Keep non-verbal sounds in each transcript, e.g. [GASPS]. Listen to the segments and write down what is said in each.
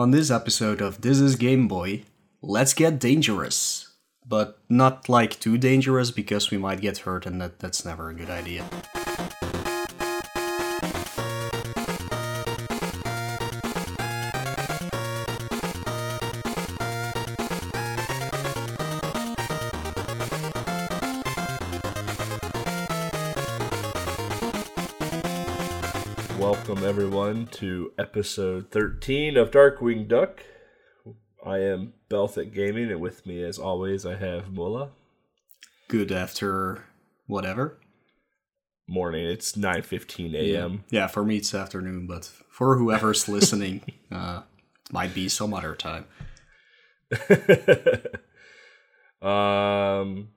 On this episode of This is Game Boy, let's get dangerous. But not like too dangerous because we might get hurt and that, that's never a good idea. Everyone to episode 13 of Darkwing Duck. I am Belthic Gaming, and with me, as always, I have Mullah. Good after whatever. Morning. It's 9:15 a.m. Yeah, for me it's afternoon, but for whoever's listening, [LAUGHS] uh, it might be some other time. [LAUGHS] um.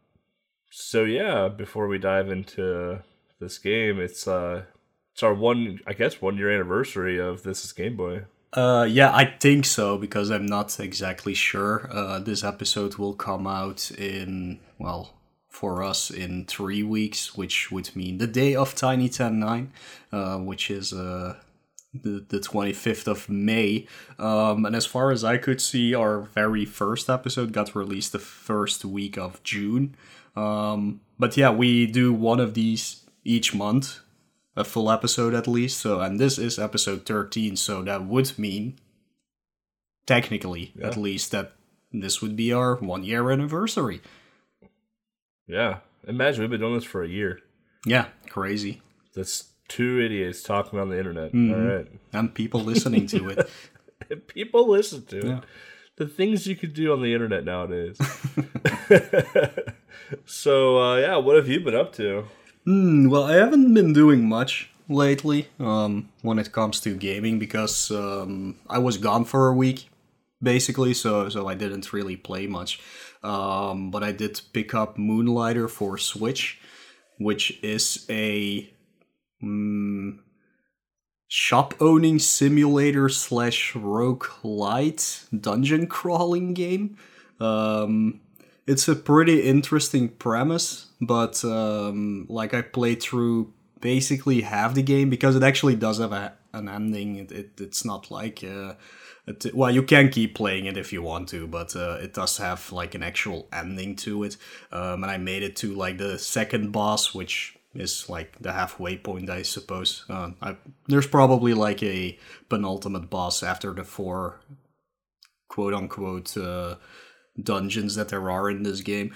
So yeah, before we dive into this game, it's uh, it's our one, I guess, one year anniversary of this is Game Boy. Uh, yeah, I think so because I'm not exactly sure. Uh, this episode will come out in well for us in three weeks, which would mean the day of Tiny Ten Nine, uh, which is uh the the 25th of May. Um, and as far as I could see, our very first episode got released the first week of June. Um, but yeah, we do one of these each month a full episode at least. So, and this is episode 13, so that would mean, technically Yeah. at least, that this would be our one year anniversary. Yeah, imagine we've been doing this for a year. Yeah, crazy. That's two idiots talking on the internet. Mm-hmm. All right. And people listening to it. [LAUGHS] People listen to it. The things you could do on the internet nowadays. [LAUGHS] [LAUGHS] so uh, yeah, what have you been up to? Hmm, well, I haven't been doing much lately um, when it comes to gaming because um, I was gone for a week, basically, so so I didn't really play much. Um, but I did pick up Moonlighter for Switch, which is a mm, shop owning simulator slash rogue dungeon crawling game. Um, it's a pretty interesting premise, but um, like I played through basically half the game because it actually does have a, an ending. It, it it's not like uh, well, you can keep playing it if you want to, but uh, it does have like an actual ending to it. Um, and I made it to like the second boss, which is like the halfway point, I suppose. Uh, I, there's probably like a penultimate boss after the four quote unquote uh, dungeons that there are in this game.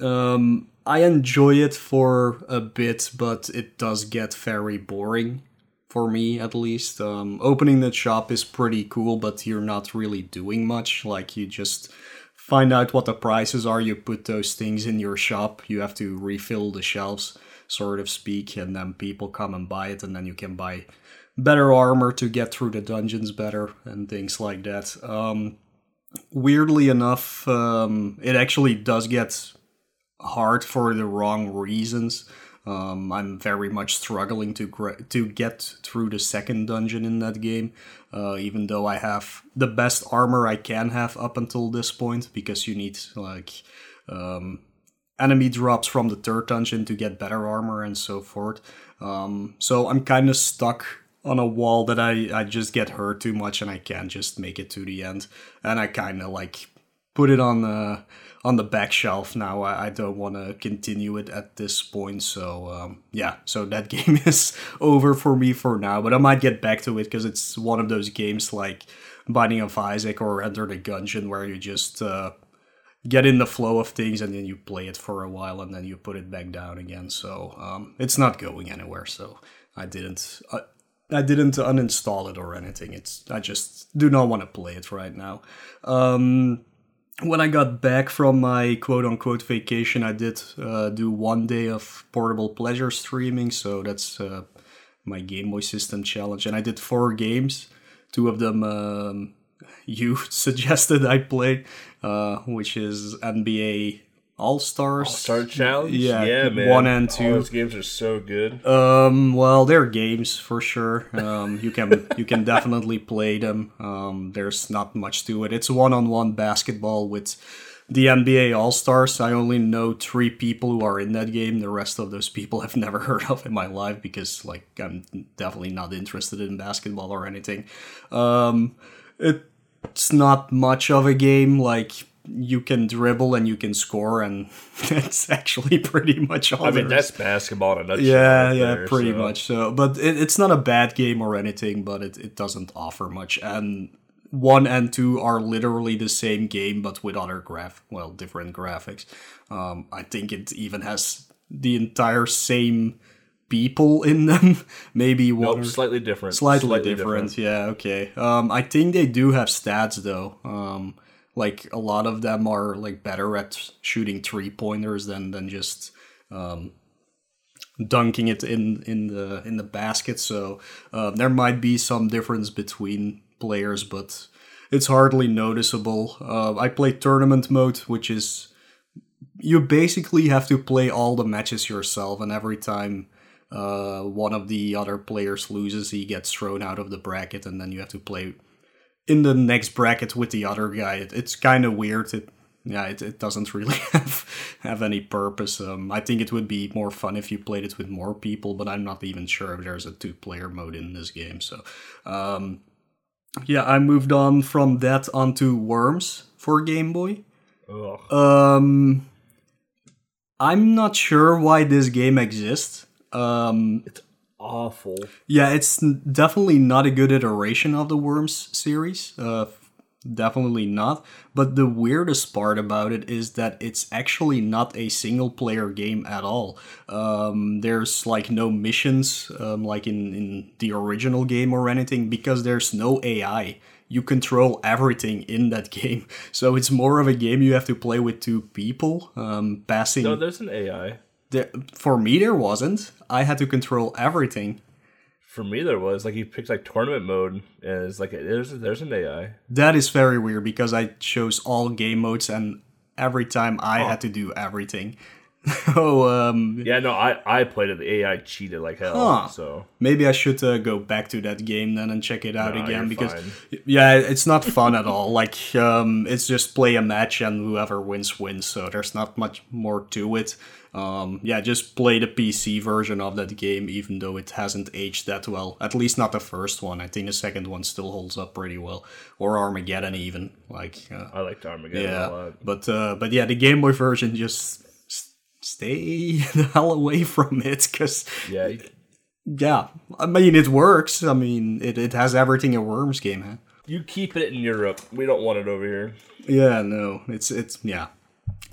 Um, I enjoy it for a bit, but it does get very boring for me at least. Um, opening the shop is pretty cool, but you're not really doing much. Like you just find out what the prices are, you put those things in your shop, you have to refill the shelves, sort of speak, and then people come and buy it, and then you can buy better armor to get through the dungeons better and things like that. Um, weirdly enough, um, it actually does get hard for the wrong reasons. Um, I'm very much struggling to gra- to get through the second dungeon in that game, uh, even though I have the best armor I can have up until this point, because you need like um, enemy drops from the third dungeon to get better armor and so forth. Um, so I'm kind of stuck on a wall that I, I just get hurt too much and I can't just make it to the end. And I kind of like put it on the on the back shelf now. I, I don't want to continue it at this point. So um, yeah, so that [LAUGHS] game is over for me for now. But I might get back to it because it's one of those games like Binding of Isaac or Enter the Gungeon where you just uh, get in the flow of things and then you play it for a while and then you put it back down again. So um, it's not going anywhere. So I didn't. Uh, I didn't uninstall it or anything. It's I just do not want to play it right now. Um, when I got back from my quote unquote vacation, I did uh, do one day of portable pleasure streaming. So that's uh, my Game Boy System challenge, and I did four games. Two of them um, [LAUGHS] you [LAUGHS] suggested I play, uh, which is NBA All Stars. Start challenge? Yeah, yeah, man. one and All two. those games are so good. Um, well, they're games for sure. Um, you can [LAUGHS] you can definitely play them. Um, there's not much to it. It's one-on-one basketball with the NBA All Stars. I only know three people who are in that game. The rest of those people I've [LAUGHS] never heard of in my life because, like, I'm definitely not interested in basketball or anything. Um, it it's not much of a game. Like you can dribble and you can score, and [LAUGHS] that's actually pretty much all. I mean, is. that's basketball in a nutshell. yeah, right yeah, there, pretty so- much. So, but it, it's not a bad game or anything, but it, it doesn't offer much. And one and two are literally the same game, but with other graph, well, different graphics. Um, I think it even has the entire same people in them. [LAUGHS] Maybe one Nope, slightly different. slightly, different. Yeah, okay. Um, I think they do have stats though. Um, like a lot of them are like better at shooting three pointers than than just um, dunking it in in the in the basket. So um, there might be some difference between players, but it's hardly noticeable. Uh, I play tournament mode, which is you basically have to play all the matches yourself, and every time uh, one of the other players loses, he gets thrown out of the bracket, and then you have to play in the next bracket with the other guy. It, it's kind of weird. It, yeah, it, it doesn't [LAUGHS] really have have any purpose. Um, I think it would be more fun if you played it with more people, but I'm not even sure if there's a two player mode in this game. So, um, yeah, I moved on from that onto Worms for Game Boy. Ugh. Um, I'm not sure why this game exists. Um, Awful. yeah, it's definitely not a good iteration of the Worms series. Uh, definitely not. But the weirdest part about it is that it's actually not a single player game at all. Um, there's like no missions, um, like in, in the original game or anything, because there's no AI. You control everything in that [LAUGHS] game. So it's more of a game you have to play with two people, um, passing. No, there's an AI. There, for me, there wasn't. I had to control everything. For me, there was like you picked like tournament mode, and it's like there's there's an AI. That is very weird because I chose all game modes and every time I oh. had to do everything. [LAUGHS] oh, um, Yeah, no, I I played it. The AI cheated like hell. Huh. So maybe I should uh, go back to that game then and check it out Nah, again because fine. yeah, it's not fun at all. [LAUGHS] Like um, it's just play a match and whoever wins wins. So there's not much more to it. Um, yeah, just play the PC version of that game, even though it hasn't aged that well. At least not the first one. I think the second one still holds up pretty well, or Armageddon even. Like uh, I liked Armageddon a lot. but uh, but yeah, the Game Boy version just stay [LAUGHS] the hell away from it because Yeah, yeah, I mean it works. I mean it, it has everything a Worms game you keep it in Europe. We don't want it over here. Yeah, no, it's it's yeah,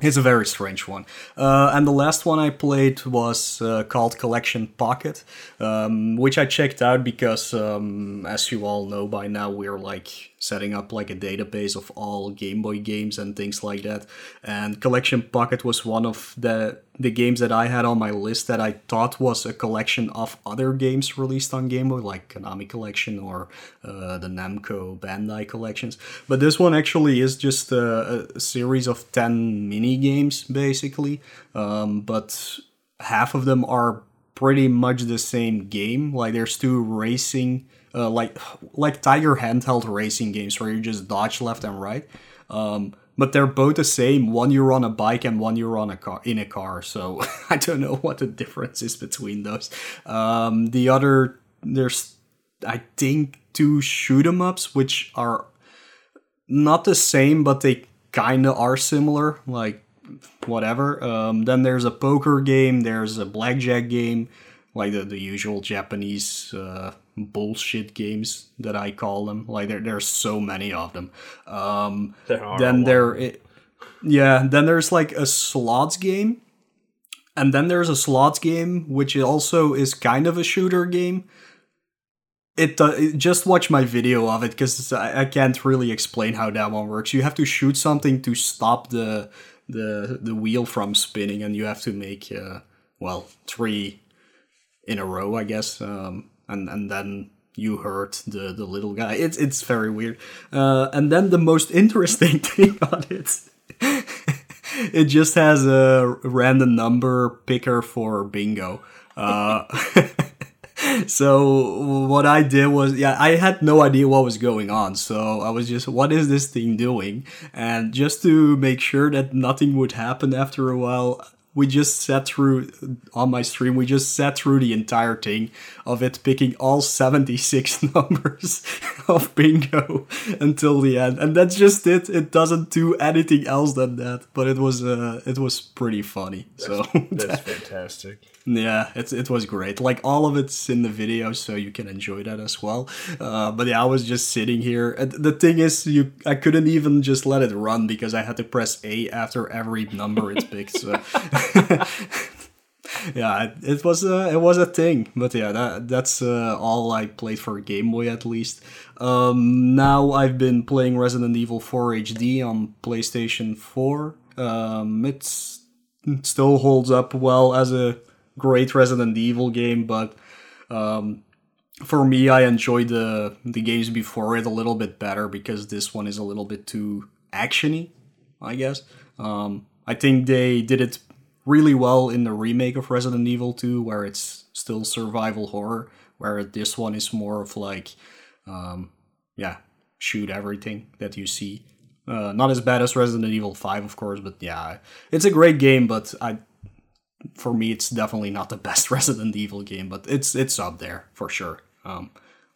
it's a very strange one. Uh, and the last one I played was uh, called Collection Pocket, um, which I checked out because, um, as you all know by now, we're like setting up like a database of all Game Boy games and things like that. And Collection Pocket was one of the the games that I had on my list that I thought was a collection of other games released on Game Boy, like Konami Collection or uh, the Namco Bandai collections. But this one actually is just a, a series of 10 mini games, basically. Um, but half of them are pretty much the same game. Like there's two racing, uh, like like Tiger handheld racing games where you just dodge left and right. Um, but they're both the same. One you're on a bike and one you're on a car in a car. So [LAUGHS] I don't know what the difference is between those. Um, the other there's I think two shoot 'em ups which are not the same, but they kind of are similar. Like whatever. Um, then there's a poker game. There's a blackjack game, like the, the usual Japanese uh, bullshit games that I call them. Like there there's so many of them. Um, There are then there, it, yeah. Then there's like a slots game, and then there's a slots game which also is kind of a shooter game. It, uh, just watch my video of it because I, I can't really explain how that one works. You have to shoot something to stop the the the wheel from spinning, and you have to make uh, well three in a row, I guess. Um, and and then you hurt the the little guy. It's it's very weird. Uh, and then the most interesting [LAUGHS] thing on it. [LAUGHS] it just has a random number picker for bingo. Uh, [LAUGHS] so what I did was, yeah, I had no idea what was going on. So I was just, what is this thing doing? And just to make sure that nothing would happen after a while, we just sat through on my stream we just sat through the entire thing of it picking all 76 [LAUGHS] numbers of bingo until the end. And that's just it. It doesn't do anything else than that. But it was uh it was pretty funny. So [LAUGHS] That's fantastic. Yeah, it, it was great. Like all of it's in the video, so you can enjoy that as well. Uh, but yeah, I was just sitting here. The thing is, you I couldn't even just let it run because I had to press A after every number it picked. So [LAUGHS] yeah, it, it was a it was a thing. But yeah, that that's uh, all I played for Game Boy at least. Um, now I've been playing Resident Evil 4 HD on PlayStation 4. Um, it's it still holds up well as a great Resident Evil game, but um, for me, I enjoyed the the games before it a little bit better because this one is a little bit too actiony, I guess. Um, I think they did it really well in the remake of Resident Evil 2, where it's still survival horror, where this one is more of like, um, yeah, shoot everything that you see. Uh, not as bad as Resident Evil 5, of course, but yeah, it's a great game, but I for me it's definitely not the best [LAUGHS] Resident Evil game, but it's it's up there for sure. Um,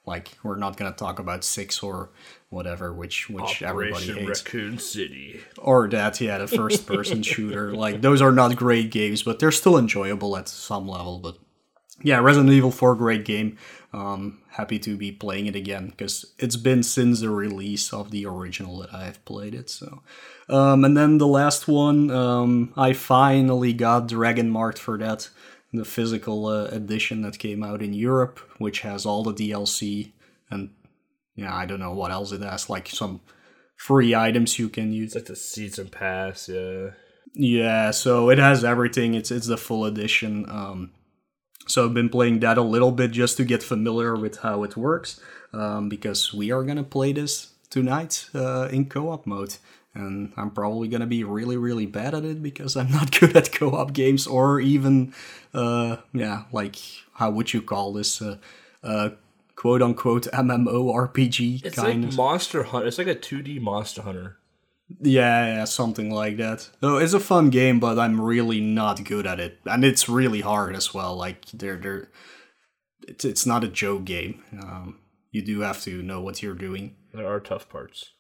like we're not gonna talk about six or whatever, which which everybody Operation hates, Raccoon City. or that yeah, the first person [LAUGHS] shooter. Like those are not great games, but they're still enjoyable at some level. But yeah, Resident Evil 4, great game. Um, happy to be playing it again because it's been since the release of the original that I have played it. So, um, and then the last one, um, I finally got Dragon Marked for Death, the physical uh, edition that came out in Europe, which has all the DLC and yeah, I don't know what else it has, like some free items you can use. It's like the season pass, yeah. Yeah, so it has everything. It's it's the full edition. Um, so I've been playing that a little bit just to get familiar with how it works, um, because we are gonna play this tonight uh, in co-op mode, and I'm probably gonna be really really bad at it because I'm not [LAUGHS] good at co-op games or even, uh, yeah, like how would you call this, uh, uh, quote unquote MMORPG It's kind like of. Monster Hunter. It's like a 2D Monster Hunter. Yeah, yeah, something like that. So it's a fun game, but I'm really not good at it, and it's really hard as well. Like they're they're, it's it's not a joke game. Um, you do have to know what you're doing. There are tough parts.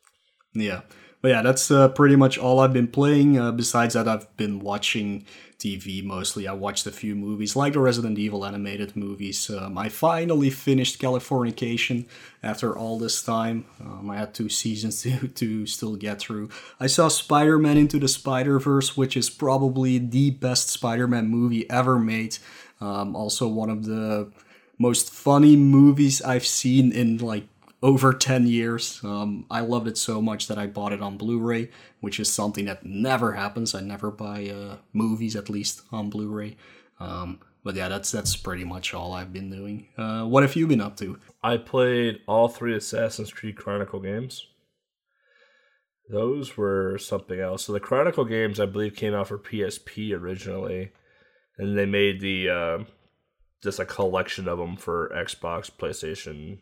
Yeah, but yeah, that's uh, pretty much all I've been playing. Uh, besides that, I've been watching TV mostly. I watched a few movies, like the Resident Evil animated movies. Um, I finally finished Californication after all this time. Um, I had two seasons [LAUGHS] to, to still get through. I saw Spider Man Into the Spider Verse, which is probably the best Spider Man movie ever made. Um, also, one of the most funny movies I've seen in like over 10 years. Um, I loved it so much that I bought it on Blu ray, which is something that never happens. I never buy uh, movies, at least on Blu ray. Um, but yeah, that's that's pretty much all I've been doing. Uh, what have you been up to? I played all three Assassin's Creed Chronicle games. Those were something else. So the Chronicle games, I believe, came out for PSP originally, and they made the uh, just a collection of them for Xbox, PlayStation,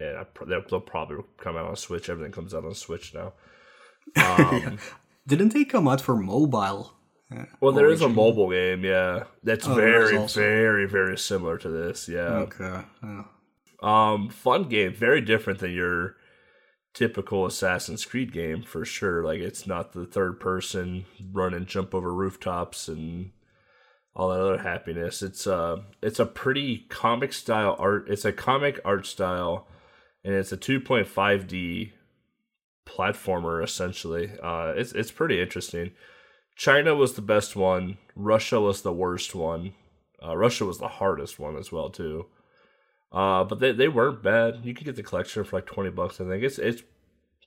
and they'll, they'll probably come out on Switch. Everything comes out on Switch now. [LAUGHS] Um, Didn't they come out for mobile? Uh, Well, there is a mobile game, yeah, that's Oh, very, also. very, very similar to this. Yeah, Okay. yeah. Um, fun game, very different than your typical Assassin's Creed game for sure. Like it's not the third person run and jump over rooftops and all that other happiness. It's uh it's a pretty comic style art. It's a comic art style, and it's a 2.5D platformer essentially. Uh, it's it's pretty interesting. China was the best one. Russia was the worst one. Uh, Russia was the hardest one as well too. Uh, but they, they weren't bad. You could get the collection for like twenty bucks. I think it's it's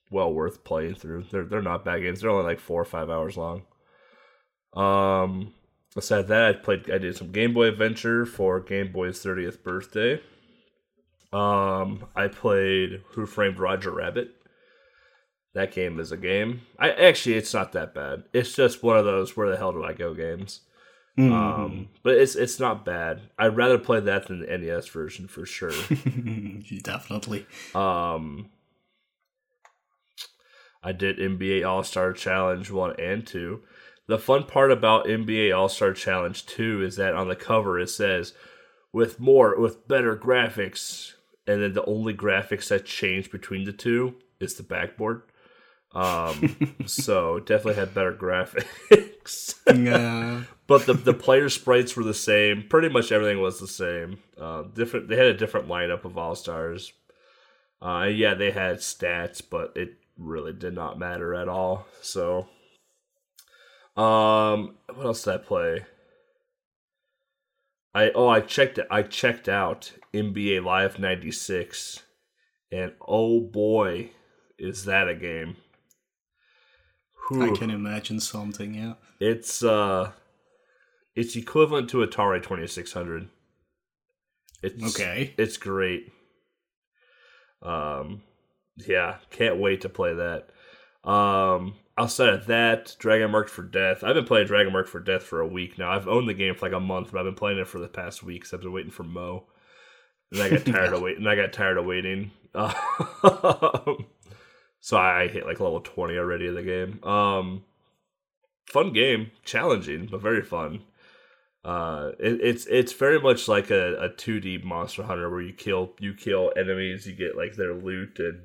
well worth playing through. They're they're not bad games. They're only like four or five hours long. Um, besides that, I played. I did some Game Boy Adventure for Game Boy's thirtieth birthday. Um, I played Who Framed Roger Rabbit. That game is a game. I actually, it's not that bad. It's just one of those where the hell do I go games. Mm-hmm. Um, but it's it's not bad. I'd rather play that than the NES version for sure. [LAUGHS] Definitely. um, I did NBA All Star Challenge one and two. the fun part about NBA All Star Challenge 2 is that on the cover it says, with more, with better graphics. And then the only graphics that change between the two is the backboard. Um, [LAUGHS] so definitely had better graphics. Yeah. [LAUGHS] but the the player sprites were the same. Pretty much everything was the same. Uh, different. They had a different lineup of all stars. Uh, yeah, they had stats, but it really did not matter at all. So, um, what else did I play? I oh I checked it. I checked out NBA Live '96, and oh boy, is that a game! I can imagine something, yeah. It's uh it's equivalent to Atari 2600. It's Okay. It's great. Um yeah, can't wait to play that. Um outside of that, Dragon Mark for Death. I've been playing Dragon Mark for Death for a week now. I've owned the game for like a month, but I've been playing it for the past week because I've been waiting for Mo. And I got [LAUGHS] tired of waiting. And I got tired of waiting. [LAUGHS] So I hit like level 20 already in the game. Um fun game, challenging, but very fun. Uh, it, it's it's very much like a, a 2D Monster Hunter where you kill you kill enemies, you get like their loot, and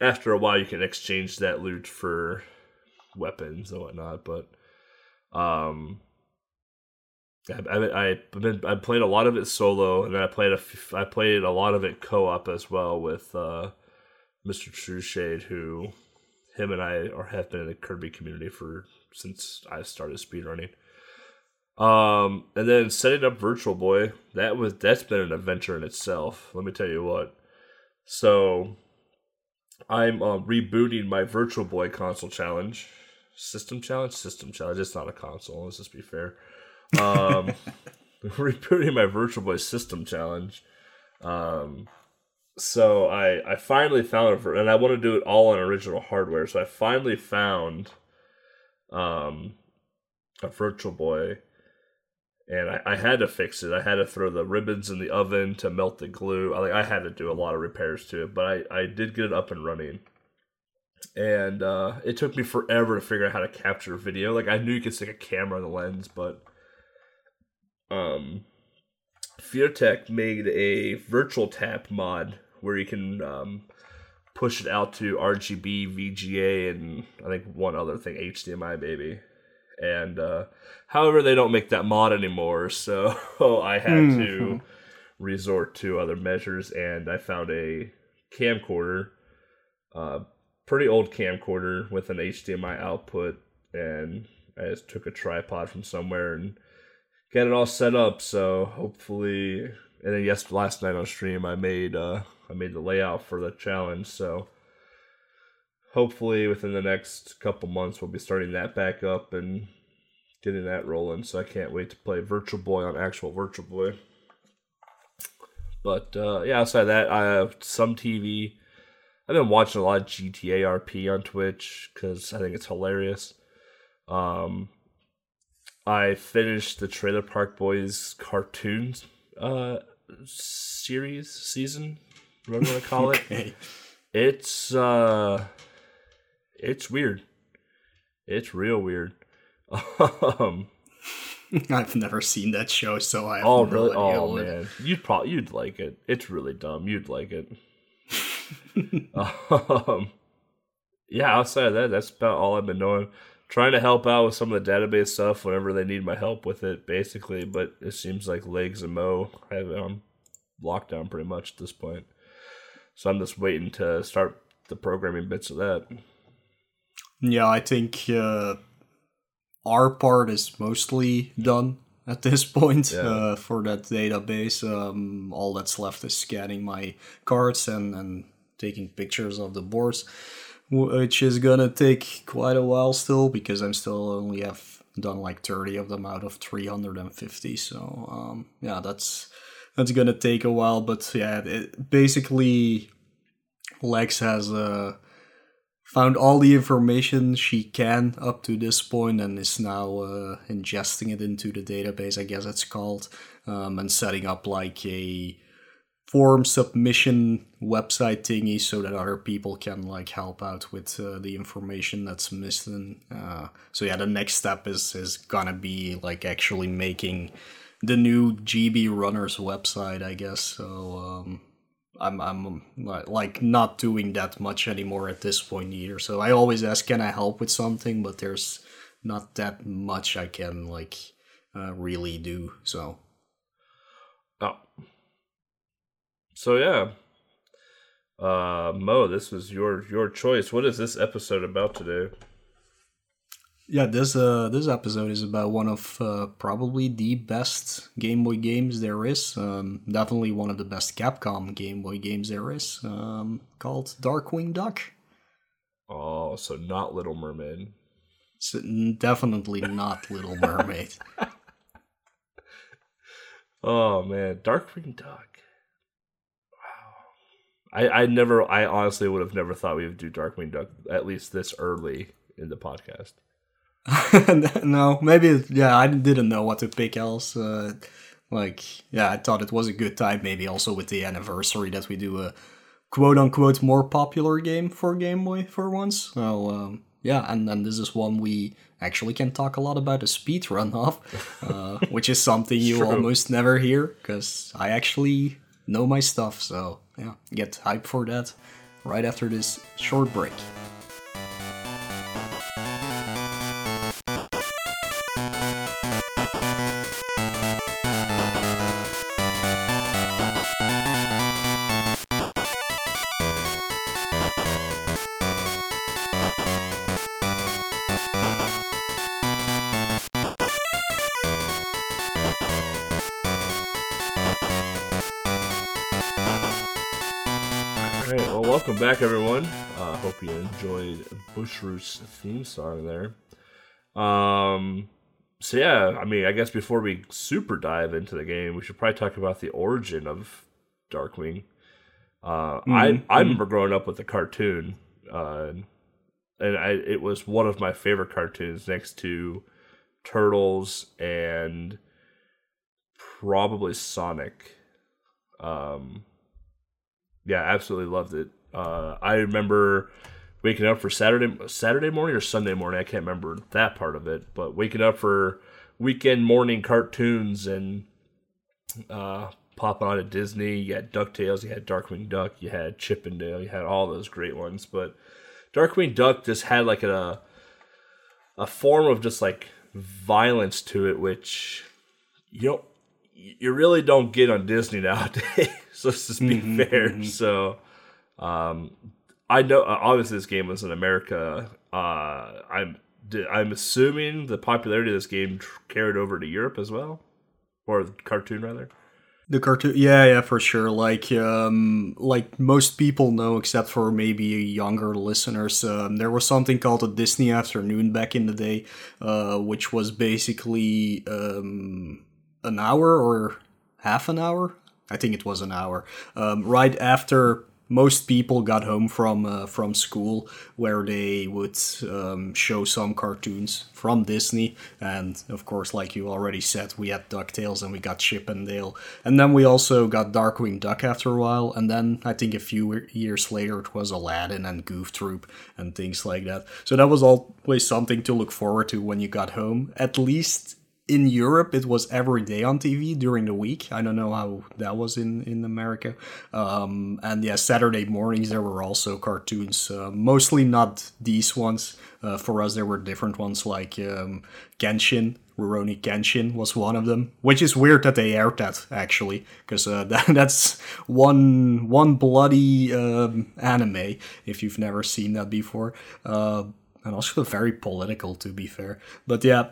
after a while you can exchange that loot for weapons and whatnot. But um, I, I've been I played a lot of it solo, and then I played a I played a lot of it co op as well with uh, Mr. True Shade, who him and I are have been in the Kirby community for since I started speedrunning. Um, and then setting up Virtual Boy, that was that's been an adventure in itself. Let me tell you what. So, I'm uh, rebooting my Virtual Boy console challenge, system challenge, system challenge. It's not a console. Let's just be fair. Um, [LAUGHS] [LAUGHS] rebooting my Virtual Boy system challenge. Um, so I I finally found it, for, and I want to do it all on original hardware. So I finally found um a Virtual Boy, and I, I had to fix it. I had to throw the ribbons in the oven to melt the glue. I like I had to do a lot of repairs to it, but I I did get it up and running. And uh, it took me forever to figure out how to capture video. Like I knew you could stick a camera on the lens, but um, FearTech made a virtual tap mod where you can um, push it out to RGB, VGA, and I think one other thing, HDMI, baby. And uh, however, they don't make that mod anymore, [LAUGHS] so I had to resort to other measures, and I found a camcorder, uh, pretty old camcorder with an HDMI output, and I just took a tripod from somewhere and get it all set up. So hopefully, and then yes, last night on stream I made uh, I made the layout for the challenge. So hopefully within the next couple months we'll be starting that back up and getting that rolling. So I can't wait to play Virtual Boy on actual Virtual Boy. But uh, yeah, outside of that, I have some TV. I've been watching a lot of GTA RP on Twitch because I think it's hilarious. Um, I finished the Trailer Park Boys cartoons uh, series season, whatever you want to call it. [LAUGHS] It's uh, it's weird. It's real weird. [LAUGHS] um, [LAUGHS] I've never seen that show, so I have oh no really? idea Oh what- man, you'd probably you'd like it. It's really dumb. You'd like it. [LAUGHS] um, yeah. Outside of that, that's about all I've been doing. Trying to help out with some of the database stuff whenever they need my help with it, basically. But it seems like Lex and Mo have it on lockdown pretty much at this point. So I'm just waiting to start the programming bits of that. Yeah, I think uh, our part is mostly done at this [LAUGHS] point Yeah. uh, for that database. Um, all that's left is scanning my cards and, and taking pictures of the boards, which is gonna take quite a while still because I'm still only have done like 30 of them out of 350. So um, yeah, that's that's gonna take a while. But yeah, it, basically, Lex has uh, found all the information she can up to this point and is now uh, ingesting it into the database, I guess it's called, um, and setting up like a form submission website thingy so that other people can like help out with uh, the information that's missing. Uh, so yeah, the next step is is gonna be like actually making the new GB Runners website, I guess. So um, I'm I'm like not doing that much anymore at this point either. So I always ask, can I help with something? But there's not that much I can like uh, really do. So. Oh, so yeah, uh, Mo, this was your your choice. What is this episode about today? Yeah, this uh this episode is about one of uh, probably the best Game Boy games there is. Um, definitely one of the best Capcom Game Boy games there is. Um, called Darkwing Duck. Oh, so not Little Mermaid. So definitely not Little [LAUGHS] Mermaid. oh man, Darkwing Duck. Wow. I, I never, I honestly would have never thought we would do Darkwing Duck at least this early in the podcast. [LAUGHS] no, maybe yeah, I didn't know what to pick else. Uh, like, yeah, I thought it was a good time. Maybe also with the anniversary that we do a quote unquote more popular game for Game Boy for once. So um, yeah, and then this is one we actually can talk a lot about a speed run of, uh, [LAUGHS] which is something you True. almost never hear because I actually know my stuff. So yeah, get hyped for that right after this short break. Back, everyone. I uh, hope you enjoyed Bushroot's theme song there. Um, so yeah, I mean, I guess before we super dive into the game, we should probably talk about the origin of Darkwing. Uh, mm-hmm. I I remember growing up with the cartoon, uh, and I, it was one of my favorite cartoons next to Turtles and probably Sonic. Um, yeah, I absolutely loved it. Uh, I remember waking up for Saturday Saturday morning or Sunday morning. I can't remember that part of it, but waking up for weekend morning cartoons and uh, popping on at Disney. You had Ducktales, you had Darkwing Duck, you had Chip 'n Dale, you had all those great ones. But Darkwing Duck just had like a a form of just like violence to it, which you don't you really don't get on Disney [LAUGHS] nowadays. so [LAUGHS] let's just be mm-hmm, fair. Mm-hmm. So um, I know uh, obviously this game was in America. Uh, I'm I'm assuming the popularity of this game carried over to Europe as well, or the cartoon rather. The cartoon, yeah, yeah, for sure. Like, um, like most people know, except for maybe younger listeners, um, there was something called a Disney Afternoon back in the day, uh, which was basically um, an hour or half an hour. I think it was an hour. Um, right after most people got home from uh, from school where they would um, show some cartoons from Disney, and of course, like you already said, we had Ducktales and we got Chip and Dale, and then we also got Darkwing Duck after a while, and then I think a few years later it was Aladdin and Goof Troop and things like that. So that was always something to look forward to when you got home, at least in Europe, it was every day on TV during the week. I don't know how that was in in America. Um, and yeah, Saturday mornings there were also cartoons. Uh, mostly not these ones. Uh, for us, there were different ones like um, Kenshin. Rurouni Kenshin was one of them, which is weird that they aired that actually, because uh, [LAUGHS] that, that's one one bloody um, anime if you've never seen that before, uh, and also very political to be fair. But yeah,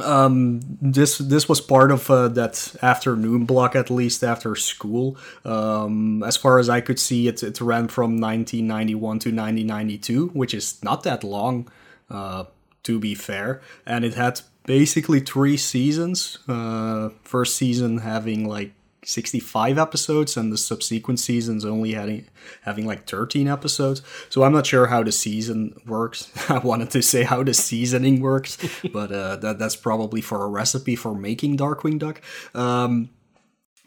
um, this this was part of uh, that afternoon block at least after school. Um, as far as I could see, it it ran from 1991 to 1992, which is not that long, uh, to be fair. And it had basically three seasons. Uh, first season having like 65 episodes and the subsequent seasons only having having like 13 episodes so i'm not sure how the season works [LAUGHS] i wanted to say how the seasoning works [LAUGHS] but uh, that, that's probably for a recipe for making darkwing duck um,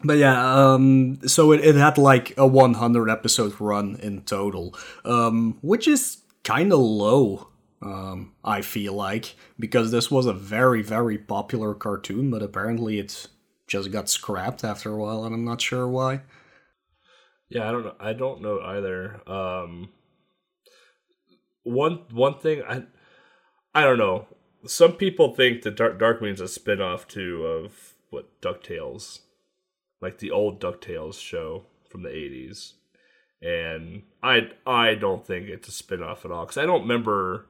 but yeah, um, so it, it had like a 100 episode run in total, um, which is kind of low. Um, I feel like because this was a very very popular cartoon, but apparently it just got scrapped after a while, and I'm not sure why. Yeah, I don't know. I don't know either. Um, one one thing I I don't know. Some people think that Dark Darkwing's a spinoff too of what Ducktales, like the old Ducktales show from the '80s, and I I don't think it's a spinoff at all because I don't remember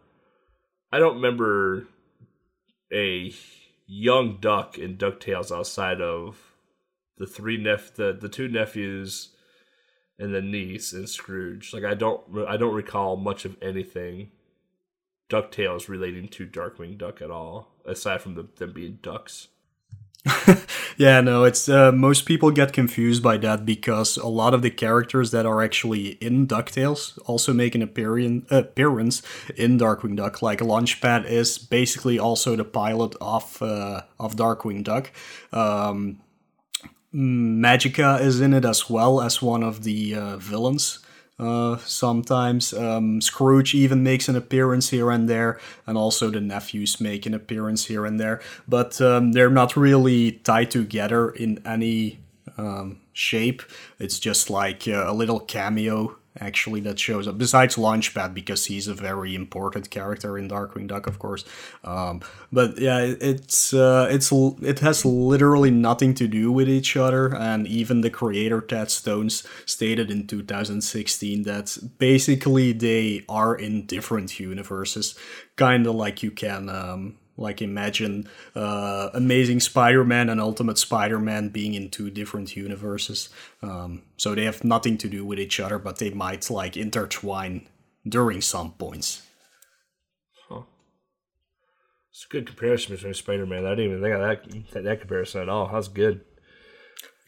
I don't remember a young duck in Ducktales outside of the three nep the the two nephews and the niece and Scrooge. Like I don't I don't recall much of anything DuckTales relating to Darkwing Duck at all, aside from the, them being ducks. [LAUGHS] yeah, no, it's uh, most people get confused by that because a lot of the characters that are actually in DuckTales also make an appearance appearance in Darkwing Duck. Like Launchpad is basically also the pilot of uh, of Darkwing Duck. Um, Magica is in it as well as one of the uh, villains. Uh, sometimes um, Scrooge even makes an appearance here and there, and also the nephews make an appearance here and there. But um, they're not really tied together in any um, shape. It's just like uh, a little cameo actually that shows up besides launchpad because he's a very important character in darkwing duck of course. Um, but yeah it's uh, it's it has literally nothing to do with each other and even the creator tad stones stated in 2016 that basically they are in different universes kind of like you can um, like imagine uh, Amazing Spider-Man and Ultimate Spider-Man being in two different universes. Um, so they have nothing to do with each other, but they might like intertwine during some points. Huh. It's a good comparison between Spider-Man. I didn't even think of that that, that comparison at all. That's good.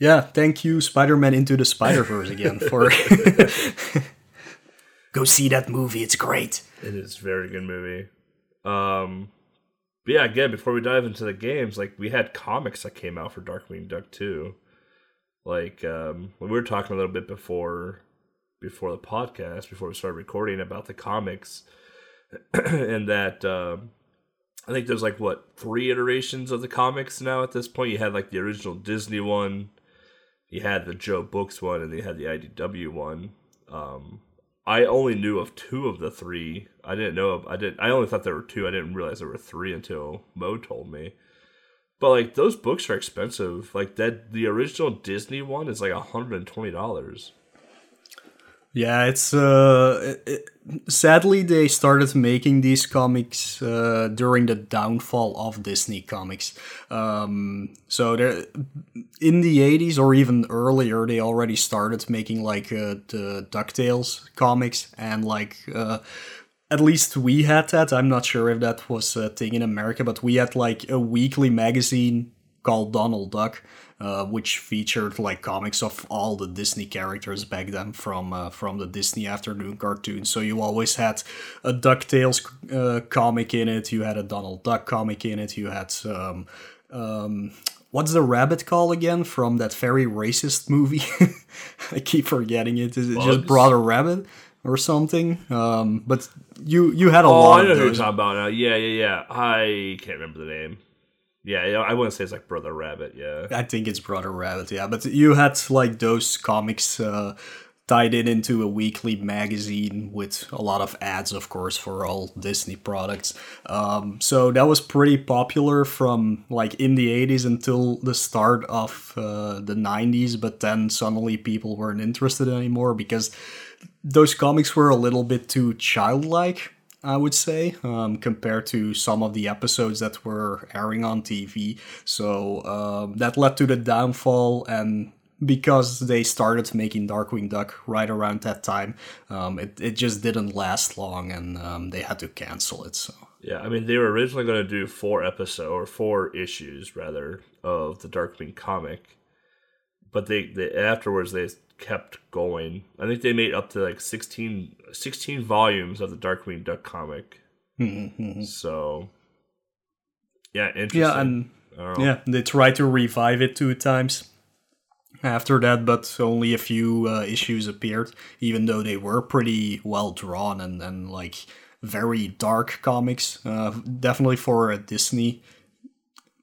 Yeah, thank you, Spider-Man Into the Spider-Verse again for. [LAUGHS] [LAUGHS] Go see that movie. It's great. It is a very good movie. Um, but yeah, again, before we dive into the games, like we had comics that came out for Darkwing Duck too. Like um, we were talking a little bit before before the podcast, before we started recording about the comics, [CLEARS THROAT] and that um, I think there's like what three iterations of the comics now at this point. You had like the original Disney one, you had the Joe Books one, and you had the IDW one. Um, I only knew of two of the three. I didn't know. Of, I didn't. I only thought there were two. I didn't realize there were three until Mo told me. But like those books are expensive. Like that, the original Disney one is like hundred and twenty dollars. Yeah, it's uh, it, sadly they started making these comics uh, during the downfall of Disney Comics. Um, so they in the '80s or even earlier, they already started making like uh, the Ducktales comics and like. Uh, at least we had that. I'm not sure if that was a thing in America, but we had like a weekly magazine called Donald Duck, uh, which featured like comics of all the Disney characters back then from uh, from the Disney afternoon cartoons. So you always had a Ducktales uh, comic in it. You had a Donald Duck comic in it. You had um, um, what's the rabbit call again from that very racist movie? [LAUGHS] I keep forgetting it. Is it Bugs? just Brother Rabbit? Or something, um, but you you had a oh, lot. I know who you're talking about now. Yeah, yeah, yeah. I can't remember the name. Yeah, I wouldn't say it's like Brother Rabbit. Yeah, I think it's Brother Rabbit. Yeah, but you had like those comics uh, tied in into a weekly magazine with a lot of ads, of course, for all Disney products. Um, so that was pretty popular from like in the '80s until the start of uh, the '90s. But then suddenly people weren't interested anymore because those comics were a little bit too childlike I would say, um, compared to some of the episodes that were airing on TV. So um, that led to the downfall, and because they started making Darkwing Duck right around that time, um, it, it just didn't last long, and um, they had to cancel it. So yeah, I mean they were originally going to do four episodes or four issues rather of the Darkwing comic, but they, they afterwards they kept going. I think they made up to like 16, 16 volumes of the Darkwing Duck comic. Mm-hmm. So, yeah, interesting. Yeah, and yeah, they tried to revive it two times. after that, but only a few uh, issues appeared, even though they were pretty well drawn and, and like very dark comics. Uh, definitely for a Disney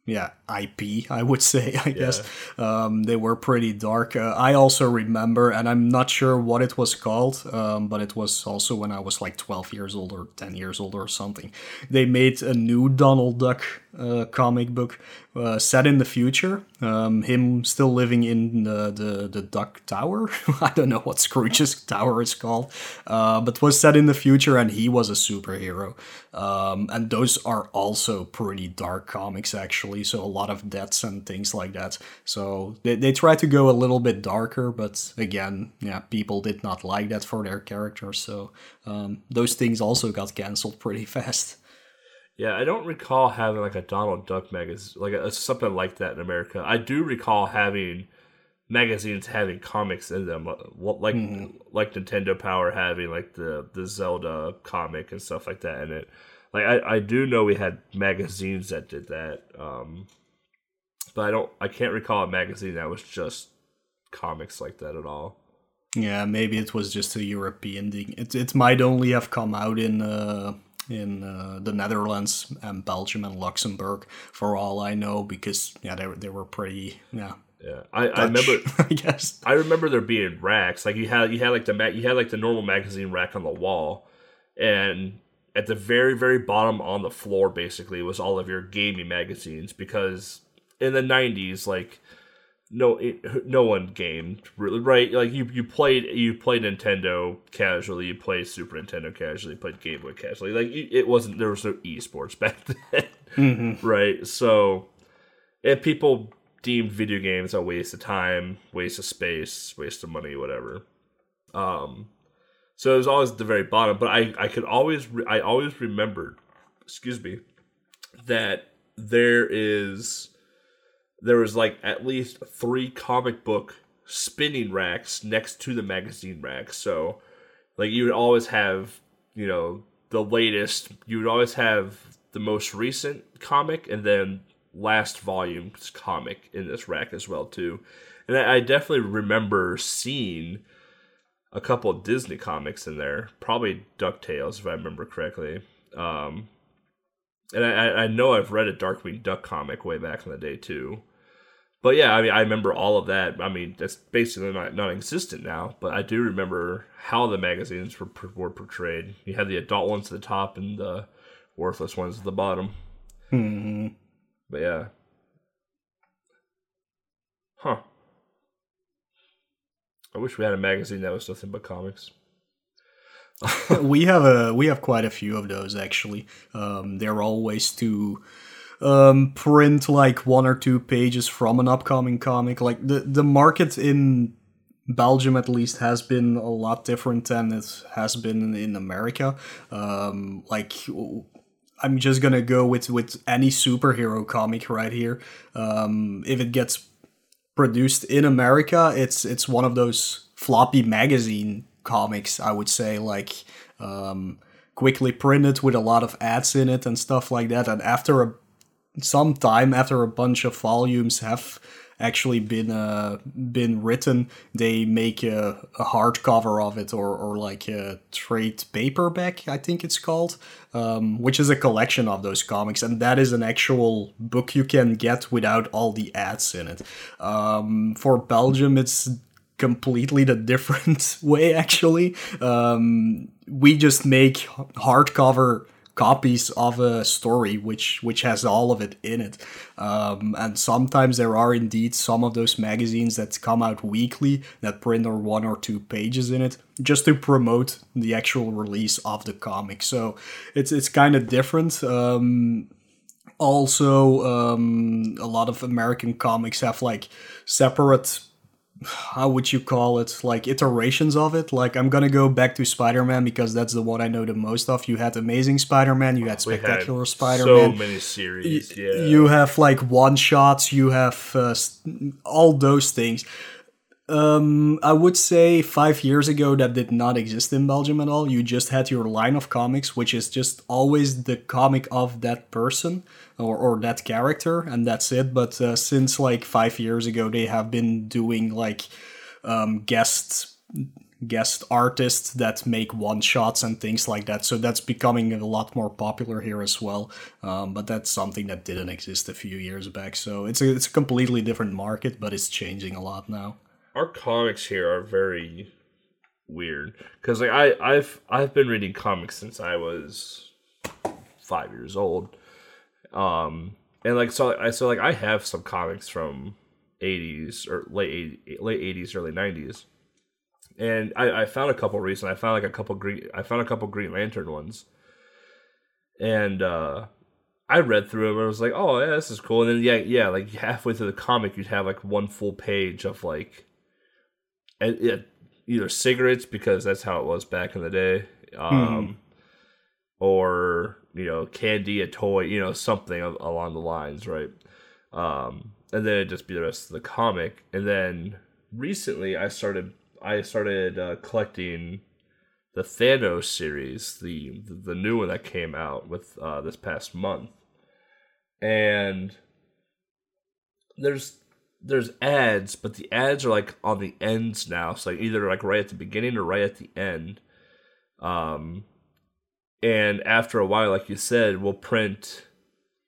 yeah IP I would say [LAUGHS] I guess um, they were pretty dark. Uh, I also remember, and I'm not sure what it was called, um, but it was also when I was like 12 years old or 10 years old or something. They made a new Donald Duck uh, comic book uh, set in the future. Um, him still living in the the, the Duck Tower. [LAUGHS] I don't know what Scrooge's tower is called, uh, but was set in the future, and he was a superhero. Um, and those are also pretty dark comics, actually. So a lot of deaths and things like that. So they they try to go a little bit darker, but again, yeah, people did not like that for their characters. So um, those things also got canceled pretty [LAUGHS] fast. Yeah, I don't recall having like a Donald Duck magazine, like a, something like that in America. I do recall having magazines having comics in them, uh, like mm-hmm. like Nintendo Power having like the the Zelda comic and stuff like that in it. Like I, I do know we had magazines that did that, um, but I don't I can't recall a magazine that was just comics like that at all. Yeah, maybe it was just a European thing. It it might only have come out in. Uh in uh, the Netherlands and Belgium and Luxembourg, for all I know, because yeah, they they were pretty yeah. Yeah, I, I remember. [LAUGHS] I guess I remember there being racks. Like you had you had like the ma- you had like the normal magazine rack on the wall, and at the very very bottom on the floor basically was all of your gaming magazines because in the 90s like no it, no one gamed really right? Like you you played you played Nintendo casually you played Super Nintendo casually you played Game Boy casually. Like it wasn't there was no esports [LAUGHS] back then mm-hmm. right? So and people deemed video games a waste of time waste of space waste of money whatever. Um so it was always at the very bottom but I I could always re- I always remembered excuse me that there is there was like at least three comic book spinning racks next to the magazine racks. So like you would always have, you know, the latest, you would always have the most recent comic and then last volume's comic in this rack as well too. And I definitely remember seeing a couple of Disney comics in there, probably DuckTales if I remember correctly. Um, and I, I know I've read a Darkwing Duck comic way back in the day too. But yeah, I mean, I remember all of that. I mean, that's basically not non-existent now. But I do remember how the magazines were were portrayed. You had the adult ones at the top and the worthless ones at the bottom. hmm But yeah, huh? I wish we had a magazine that was nothing but comics. [LAUGHS] we have a we have quite a few of those actually. Um, they're always to um, print like one or two pages from an upcoming comic. Like the the market in Belgium at least has been a lot different than it has been in America. Um, like I'm just gonna go with with any superhero comic right here. Um, if it gets produced in America, it's it's one of those floppy magazine comics. I would say like um, quickly printed with a lot of ads in it and stuff like that. And after a some time after a bunch of volumes have actually been uh, been written, they make a, a hardcover of it or, or like a trade paperback, I think it's called, um, which is a collection of those comics, and that is an actual book you can get without all the ads in it. Um, for Belgium, it's completely the [LAUGHS] different way actually. Um, we just make hardcover copies of a story which which has all of it in it. Um, and sometimes there are indeed some of those magazines that come out weekly that print or one or two pages in it just to promote the actual release of the comic. So it's it's kind of different. Um, also um, a lot of american comics have like separate how would you call it like iterations of it? Like i'm gonna go back to spider-man because that's the one i know the most of. You had amazing spider-man you had spectacular had spider-man so many series yeah. you have like one shots you have uh, all those things. Um, I would say five years ago that did not exist in Belgium at all. You just had your line of comics, which is just always the comic of that person or, or that character, and that's it. But uh, since like five years ago, they have been doing like um, guest guest artists that make one shots and things like that. So that's becoming a lot more popular here as well. Um, but that's something that didn't exist a few years back. So it's a, it's a completely different market, but it's changing a lot now. Our comics here are very weird because like I I've I've been reading comics since I was five years old. Um, and like so I so like I have some comics from 80s or late 80s, late 80s early 90s and I, I found a couple recently. I found like a couple green. I found a couple Green Lantern ones, and uh, I read through them. and I was like, oh yeah, this is cool. And then yeah, yeah, like halfway through the comic, you'd have like one full page of like, either cigarettes because that's how it was back in the day, um, mm-hmm. or you know, candy, a toy, you know, something along the lines, right? Um, and then it'd just be the rest of the comic. And then recently, I started I started uh, collecting the Thanos series, the the new one that came out with uh, this past month, and there's there's ads, but the ads are like on the ends now, so like either like right at the beginning or right at the end. Um, and after a while, like you said, we'll print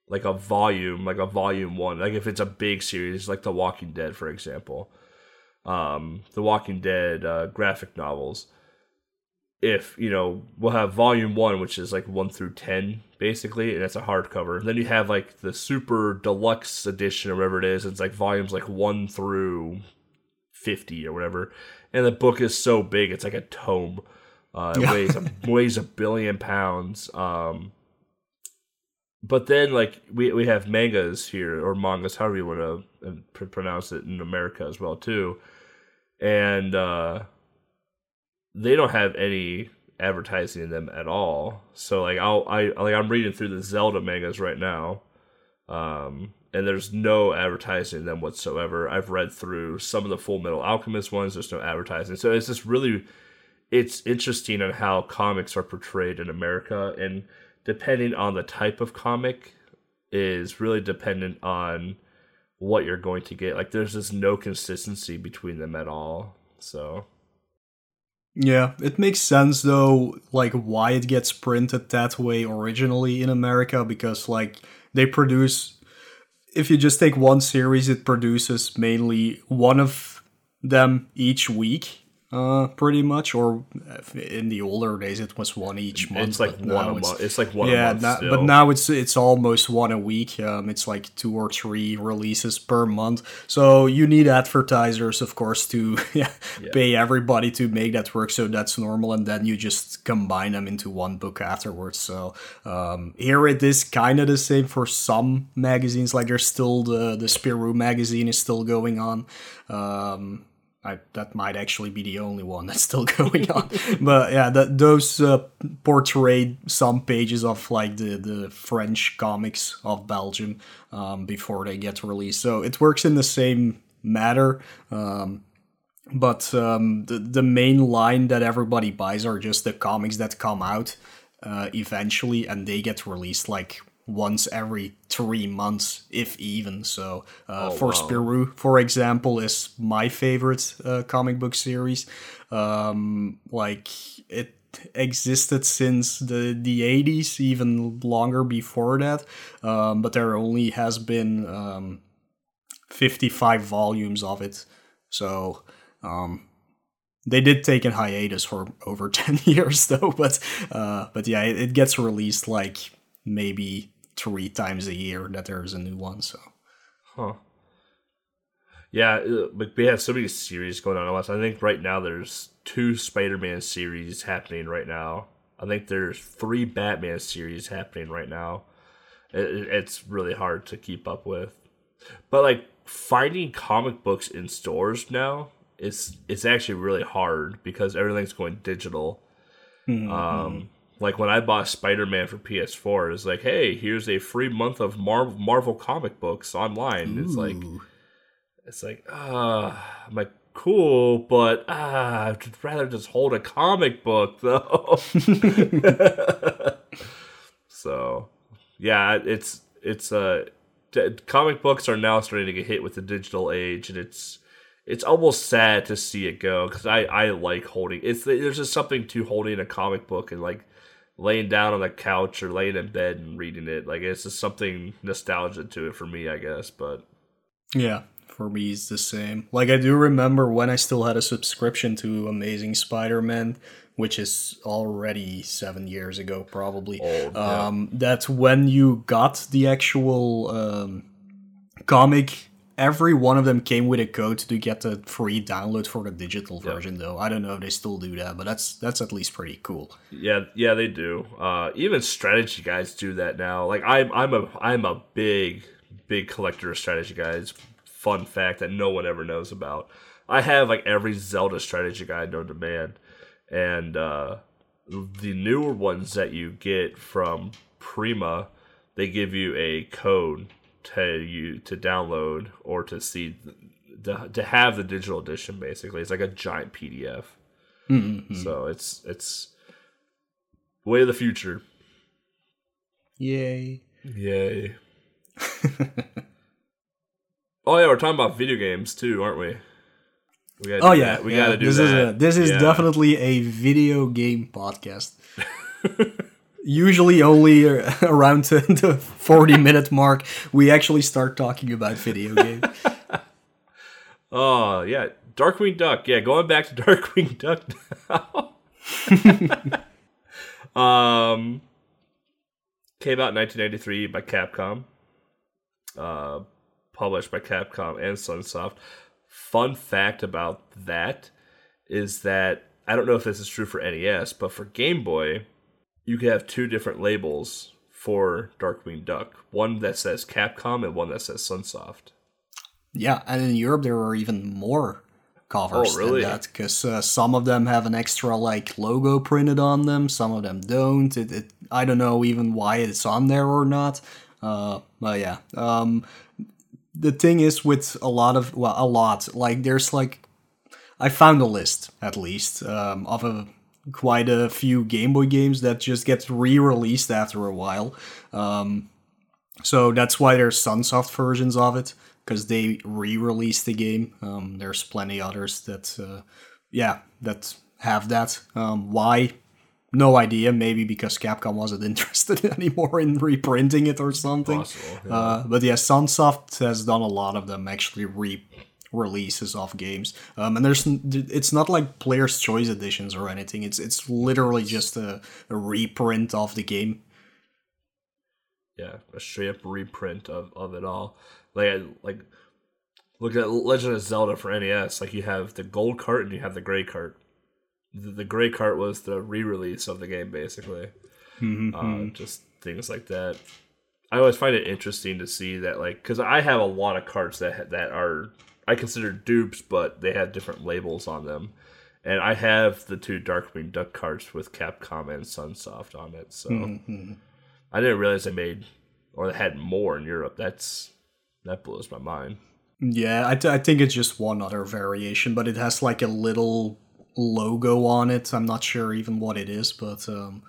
like a volume, like a volume one, like if it's a big series, like The Walking Dead, for example um, the Walking Dead uh, graphic novels. If you know, we'll have volume one, which is like one through ten, basically, and it's a hardcover. and Then you have like the super deluxe edition or whatever it is. It's like volumes like one through fifty or whatever, and the book is so big, it's like a tome. Uh, it yeah. weighs a, [LAUGHS] weighs a billion pounds. Um, but then like we we have mangas here or mangas, however you want to uh, pronounce it in America as well too and uh, they don't have any advertising in them at all. So like I'll I like I'm reading through the Zelda mangas right now, um, and there's no advertising in them whatsoever. I've read through some of the Full Metal Alchemist ones. There's no advertising, so it's just really it's interesting on how comics are portrayed in America, and depending on the type of comic, is really dependent on what you're going to get. Like there's just no consistency between them at all. So yeah, it makes sense though, like why it gets printed that way originally in America because like they produce if you just take one series it produces mainly one of them each week uh, pretty much. Or in the older days, it was one each month. It's like one a month. It's like one. A month. Yeah, but now it's it's almost one a week. Um, it's like two or three releases per month. So you need advertisers, of course, to [LAUGHS] yeah, yeah. pay everybody to make that work. So that's normal, and then you just combine them into one book afterwards. So um, here it is kind of the same for some magazines. Like there's still the the Spirou magazine is still going on. Um, I, that might actually be the only one that's still [LAUGHS] going on. but yeah, that those uh, portrayed some pages of like the, the French comics of Belgium um, before they get released. So it works in the same matter. Um, but um, the, the main line that everybody buys are just the comics that come out uh, eventually and they get released like once every three months, if even. So, uh, oh, for wow. Spirou, for example, is my favorite uh, comic book series. Um, like it existed since the the 80s, even longer before that. Um, but there only has been um, 55 volumes of it. So. Um, they did take a hiatus for over [LAUGHS] 10 years though but uh, but yeah it, it gets released like maybe three times a year that there's a new one. So, huh? Yeah, uh, but we have so many series going on at once. I think right now there's two Spider-Man series happening right now. I think there's three Batman series happening right now. It, it's really hard to keep up with, but like finding comic books in stores now it's it's actually really hard because everything's going digital. Mm-hmm. Um, like when I bought Spider Man for PS4, it's like, hey, here's a free month of Mar- Marvel comic books online. Ooh. It's like, it's like, ah, uh, I'm like, cool, but ah, I'd rather just hold a comic book [LAUGHS] though. [LAUGHS] so, yeah, it's it's uh, comic books are now starting to get hit with the digital age, and it's it's almost sad to see it go because I I like holding. It's there's just something to holding a comic book and like laying down on the couch or laying in bed and reading it. Like it's just something nostalgia to it for me, I guess. But yeah, for me it's the same. Like I do remember when I still had a subscription to Amazing Spider-Man, which is already seven years ago, probably. Old, yeah. um, That's when you got the actual um, comic. Every one of them came with a code to get the free download for the digital version, though. I don't know if they still do that, but that's that's at least pretty cool. yeah, yeah, they do. Uh, even strategy guys do that now. Like I'm I'm a I'm a big big collector of strategy guides. Fun fact that no one ever knows about. I have like every Zelda strategy guide known to man, and uh, the newer ones that you get from Prima, they give you a code to you to download or to see to, to have the digital edition. Basically, it's like a giant PDF. Mm-hmm. So it's it's way of the future. Yay! Yay. [LAUGHS] oh yeah, we're talking about video games too, aren't we? we gotta Oh yeah, that. we yeah. gotta do this that. Is a, this is Yeah. definitely a video game podcast. [LAUGHS] Usually only [LAUGHS] around the- [LAUGHS] the forty minute mark, we actually start talking about video games. [LAUGHS] Oh yeah, Darkwing Duck. Yeah, going back to Darkwing Duck now. um, came out in 1993 by Capcom. Uh, published by Capcom and Sunsoft. Fun fact about that is that I don't know if this is true for NES, but for Game Boy, you could have two different labels for Darkwing Duck. One that says Capcom and one that says Sunsoft. Yeah, and in Europe there are even more covers Oh, really? than that because uh, some of them have an extra like logo printed on them, some of them don't. It, it I don't know even why it's on there or not. Uh, but yeah, um, the thing is with a lot of well, a lot like there's like I found a list at least um, of a quite a few Game Boy games that just get re-released after a while. Um, so that's why there's Sunsoft versions of it because they re-released the game. Um, there's plenty others that, uh, yeah, that have that. Um, why? No idea. Maybe because Capcom wasn't [LAUGHS] interested [LAUGHS] anymore in reprinting it or something. Possible, yeah. Uh, but yeah, Sunsoft has done a lot of them actually re releases of games um, and there's it's not like players choice editions or anything it's it's literally just a, a reprint of the game yeah, a straight up reprint of, of it all. Like I- like look at Legend of Zelda for NES. Like you have the gold cart and you have the gray cart. The, the gray cart was the re-release of the game, basically. Uh, just things like that. I always find it interesting to see that, like, because I have a lot of carts that that are I consider dupes, but they have different labels on them. And I have the two Darkwing Duck carts with Capcom and Sunsoft on it, so. I didn't realize they made or they had more in Europe. That's that blows my mind. Yeah, I, I think it's just one other variation, but it has like a little logo on it. I'm not sure even what it is, but um,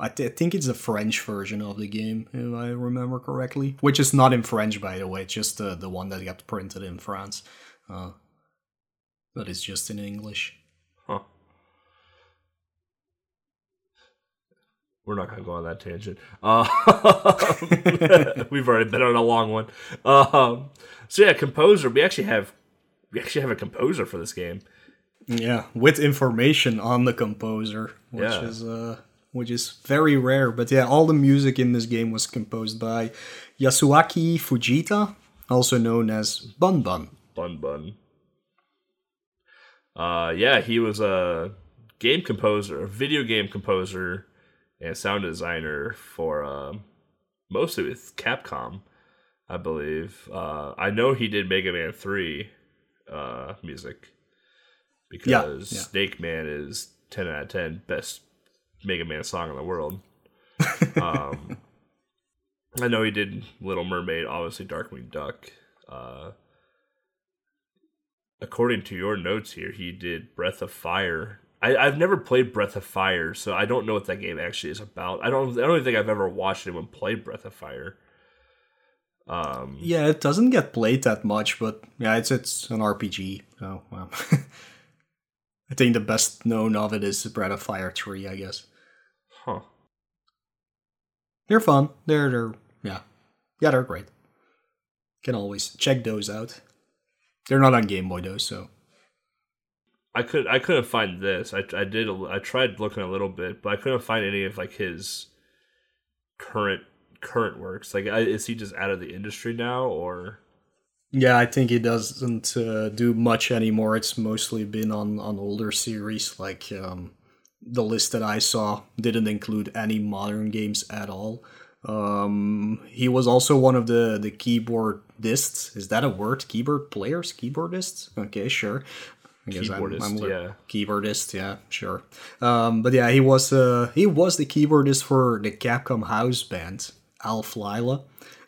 I, th- I think it's a French version of the game, if I remember correctly. Which is not in French, by the way, it's just the, the one that got printed in France. Uh, but it's just in English. Huh. We're not gonna go on that tangent. Uh, [LAUGHS] we've already been on a long one. Um, so yeah, composer. We actually have we actually have a composer for this game. Yeah, with information on the composer, which Yeah. is uh, which is very rare. But yeah, all the music in this game was composed by Yasuaki Fujita, also known as Bun Bun. Bun Bun. Uh, yeah, he was a game composer, a video game composer, and sound designer for um, mostly with Capcom, I believe. Uh, I know he did Mega Man Three uh, music because yeah. Snake Man is ten out of ten best Mega Man song in the world. [LAUGHS] um, I know he did Little Mermaid, obviously Darkwing Duck. Uh, according to your notes here, he did Breath of Fire. I, I've never played Breath of Fire, so I don't know what that game actually is about. I don't. I don't even think I've ever watched anyone play Breath of Fire. Um, Yeah, it doesn't get played that much, but yeah, it's it's an RPG. So well, [LAUGHS] I think the best known of it is Breath of Fire Three, I guess. They're fun. They're they're yeah, yeah, they're great. Can always check those out. They're not on Game Boy though, so I could I couldn't find this. I I did I tried looking a little bit, but I couldn't find any of like his current current works. Like, is he just out of the industry now, or yeah, I think he doesn't uh, do much anymore. It's mostly been on on older series. Like um, the list that I saw didn't include any modern games at all. Um, he was also one of the the keyboardists. Is that a word? Keyboard players, keyboardists. Okay, sure. I guess I'm, Keyboardist, I'm yeah. keyboardist. Yeah, sure. Um, but yeah, he was uh, he was the keyboardist for the Capcom house band Alph Lyla.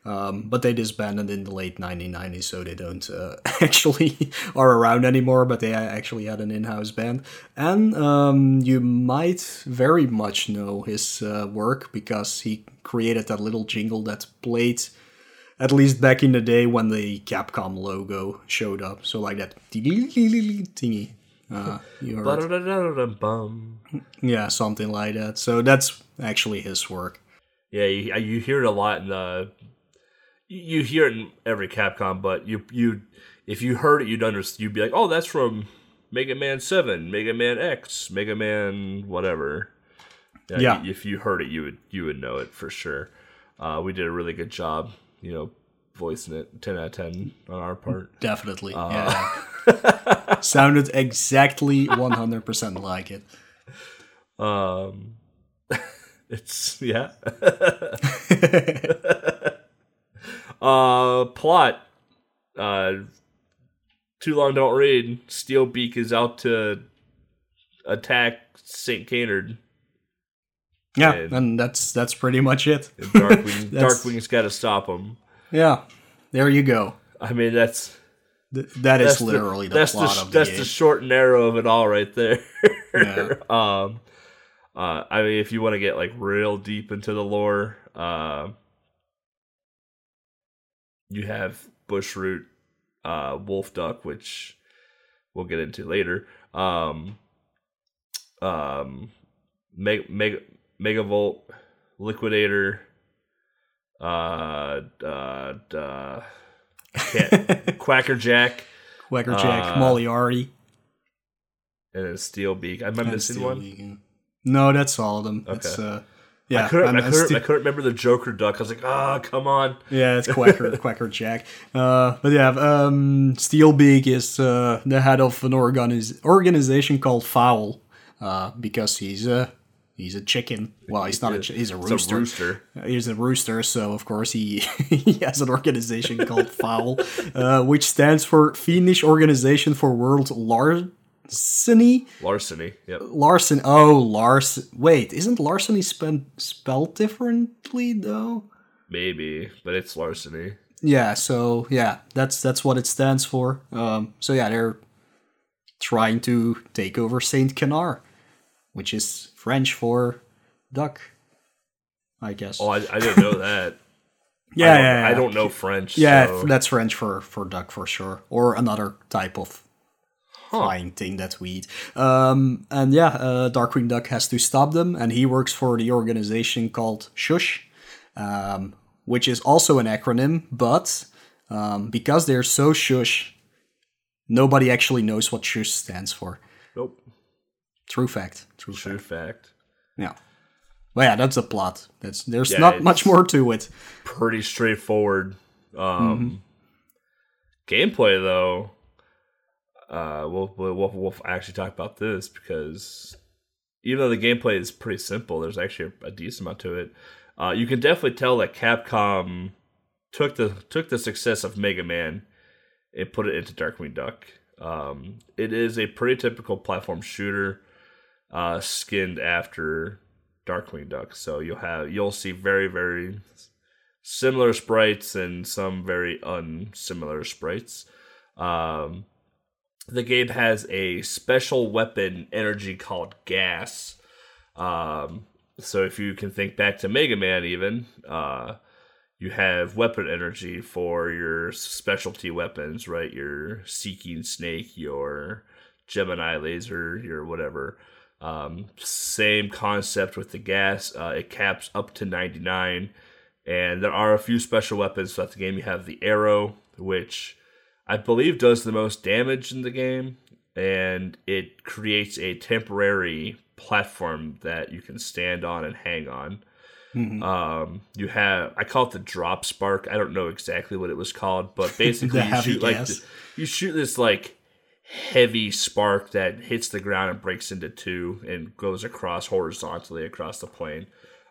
Um, but they disbanded in the late 1990s, so they don't uh, [LAUGHS] actually are around anymore. But they actually had an in-house band, and um, you might very much know his uh, work because he created that little jingle that played, at least back in the day when the Capcom logo showed up. So like that thingy. Uh. Yeah, something like that. So that's actually his work. Yeah, you, you hear it a lot in the. You hear it in every Capcom, but you you if you heard it, you'd understand. You'd be like, "Oh, that's from Mega Man Seven, Mega Man X, Mega Man whatever." Yeah. y- If you heard it, you would you would know it for sure. Uh, we did a really good job, you know, voicing it. Ten out of ten on our part. Definitely. yeah. [LAUGHS] Sounded exactly 100% like it. Um, [LAUGHS] it's yeah. [LAUGHS] uh, plot. Uh, too long don't read. Steelbeak is out to attack Saint Canard. Yeah, And- and that's that's pretty much it. Darkwing, [LAUGHS] Darkwing's got to stop him. Yeah. There you go. I mean, that's Th- that is that's the- literally the, that's plot the, of the that's game. the short and narrow of it all right there. [LAUGHS] Yeah. [LAUGHS] um, uh, I mean, if you want to get like real deep into the lore, uh, you have Bushroot, uh, Wolf Duck, which we'll get into later. Um, um, Meg- Meg- Megavolt, Liquidator, uh, uh, uh, can't- [LAUGHS] Quacker Jack, Quackerjack, uh, Moriarty. and Steelbeak. Am I missing one? League. No, that's all of them. It's, Okay. uh, yeah, I couldn't. I couldn't. I couldn't remember the Joker duck. I was like, ah, come on. Yeah, it's Quacker [LAUGHS] Quacker Jack. Uh, but yeah, um, Steelbeak is uh, the head of an organiz- organization called Fowl, uh, because he's a he's a chicken. Well, he's not a chi- he's a rooster. a rooster. Uh, He's a rooster, so of course he [LAUGHS] he has an organization called Fowl, uh, which stands for Finnish Organization for World Larceny. Larceny. Yep. Larson. Oh, Lars. Wait, isn't larceny spelled spelled differently though? Maybe, but it's larceny. Yeah, so yeah, that's that's what it stands for. Um, so yeah, they're trying to take over Saint Canard, which is French for duck, I guess. Oh, I, I didn't know that. [LAUGHS] yeah, I don't, yeah, yeah. I don't know French. Yeah, so- that's French for for duck for sure, or another type of flying thing that we eat. Um, and yeah, uh, Darkwing Duck has to stop them, and he works for the organization called Shush, um, which is also an acronym, but um, because they're so shush, nobody actually knows what Shush stands for. Nope. True fact. True True fact. fact. Yeah. Well, yeah, that's the plot. That's there's Yeah, not much more to it. Pretty straightforward. Mm-hmm. Um, Gameplay though, uh, we'll, we'll actually talk about this because even though the gameplay is pretty simple, there's actually a, a decent amount to it. Uh, you can definitely tell that Capcom took the took the success of Mega Man and put it into Darkwing Duck. Um, it is a pretty typical platform shooter, uh, skinned after Darkwing Duck. So you'll have you'll see very very similar sprites and some very unsimilar sprites. Um, the game has a special weapon energy called gas. Um, so if you can think back to Mega Man, even uh, you have weapon energy for your specialty weapons, right? Your Seeking Snake, your Gemini laser, your whatever. Um, same concept with the gas. Uh, it caps up to 99. And there are a few special weapons throughout the game. You have the arrow, which I believe does the most damage in the game. And it creates a temporary platform that you can stand on and hang on. Mm-hmm. Um, you have I call it the drop spark. I don't know exactly what it was called, but [LAUGHS] basically you shoot gas. like you shoot this like heavy spark that hits the ground and breaks into two and goes across horizontally across the plane.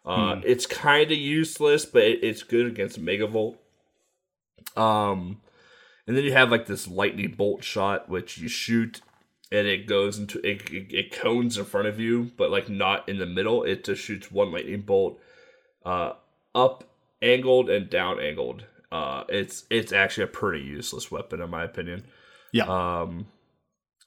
Uh, hmm. It's kind of useless, but it, it's good against Megavolt. Um, and then you have like this lightning bolt shot, which you shoot and it goes into it, it, it cones in front of you, but like not in the middle. It just shoots one lightning bolt, uh, up angled and down angled. Uh, it's it's actually a pretty useless weapon in my opinion. Yeah. Um,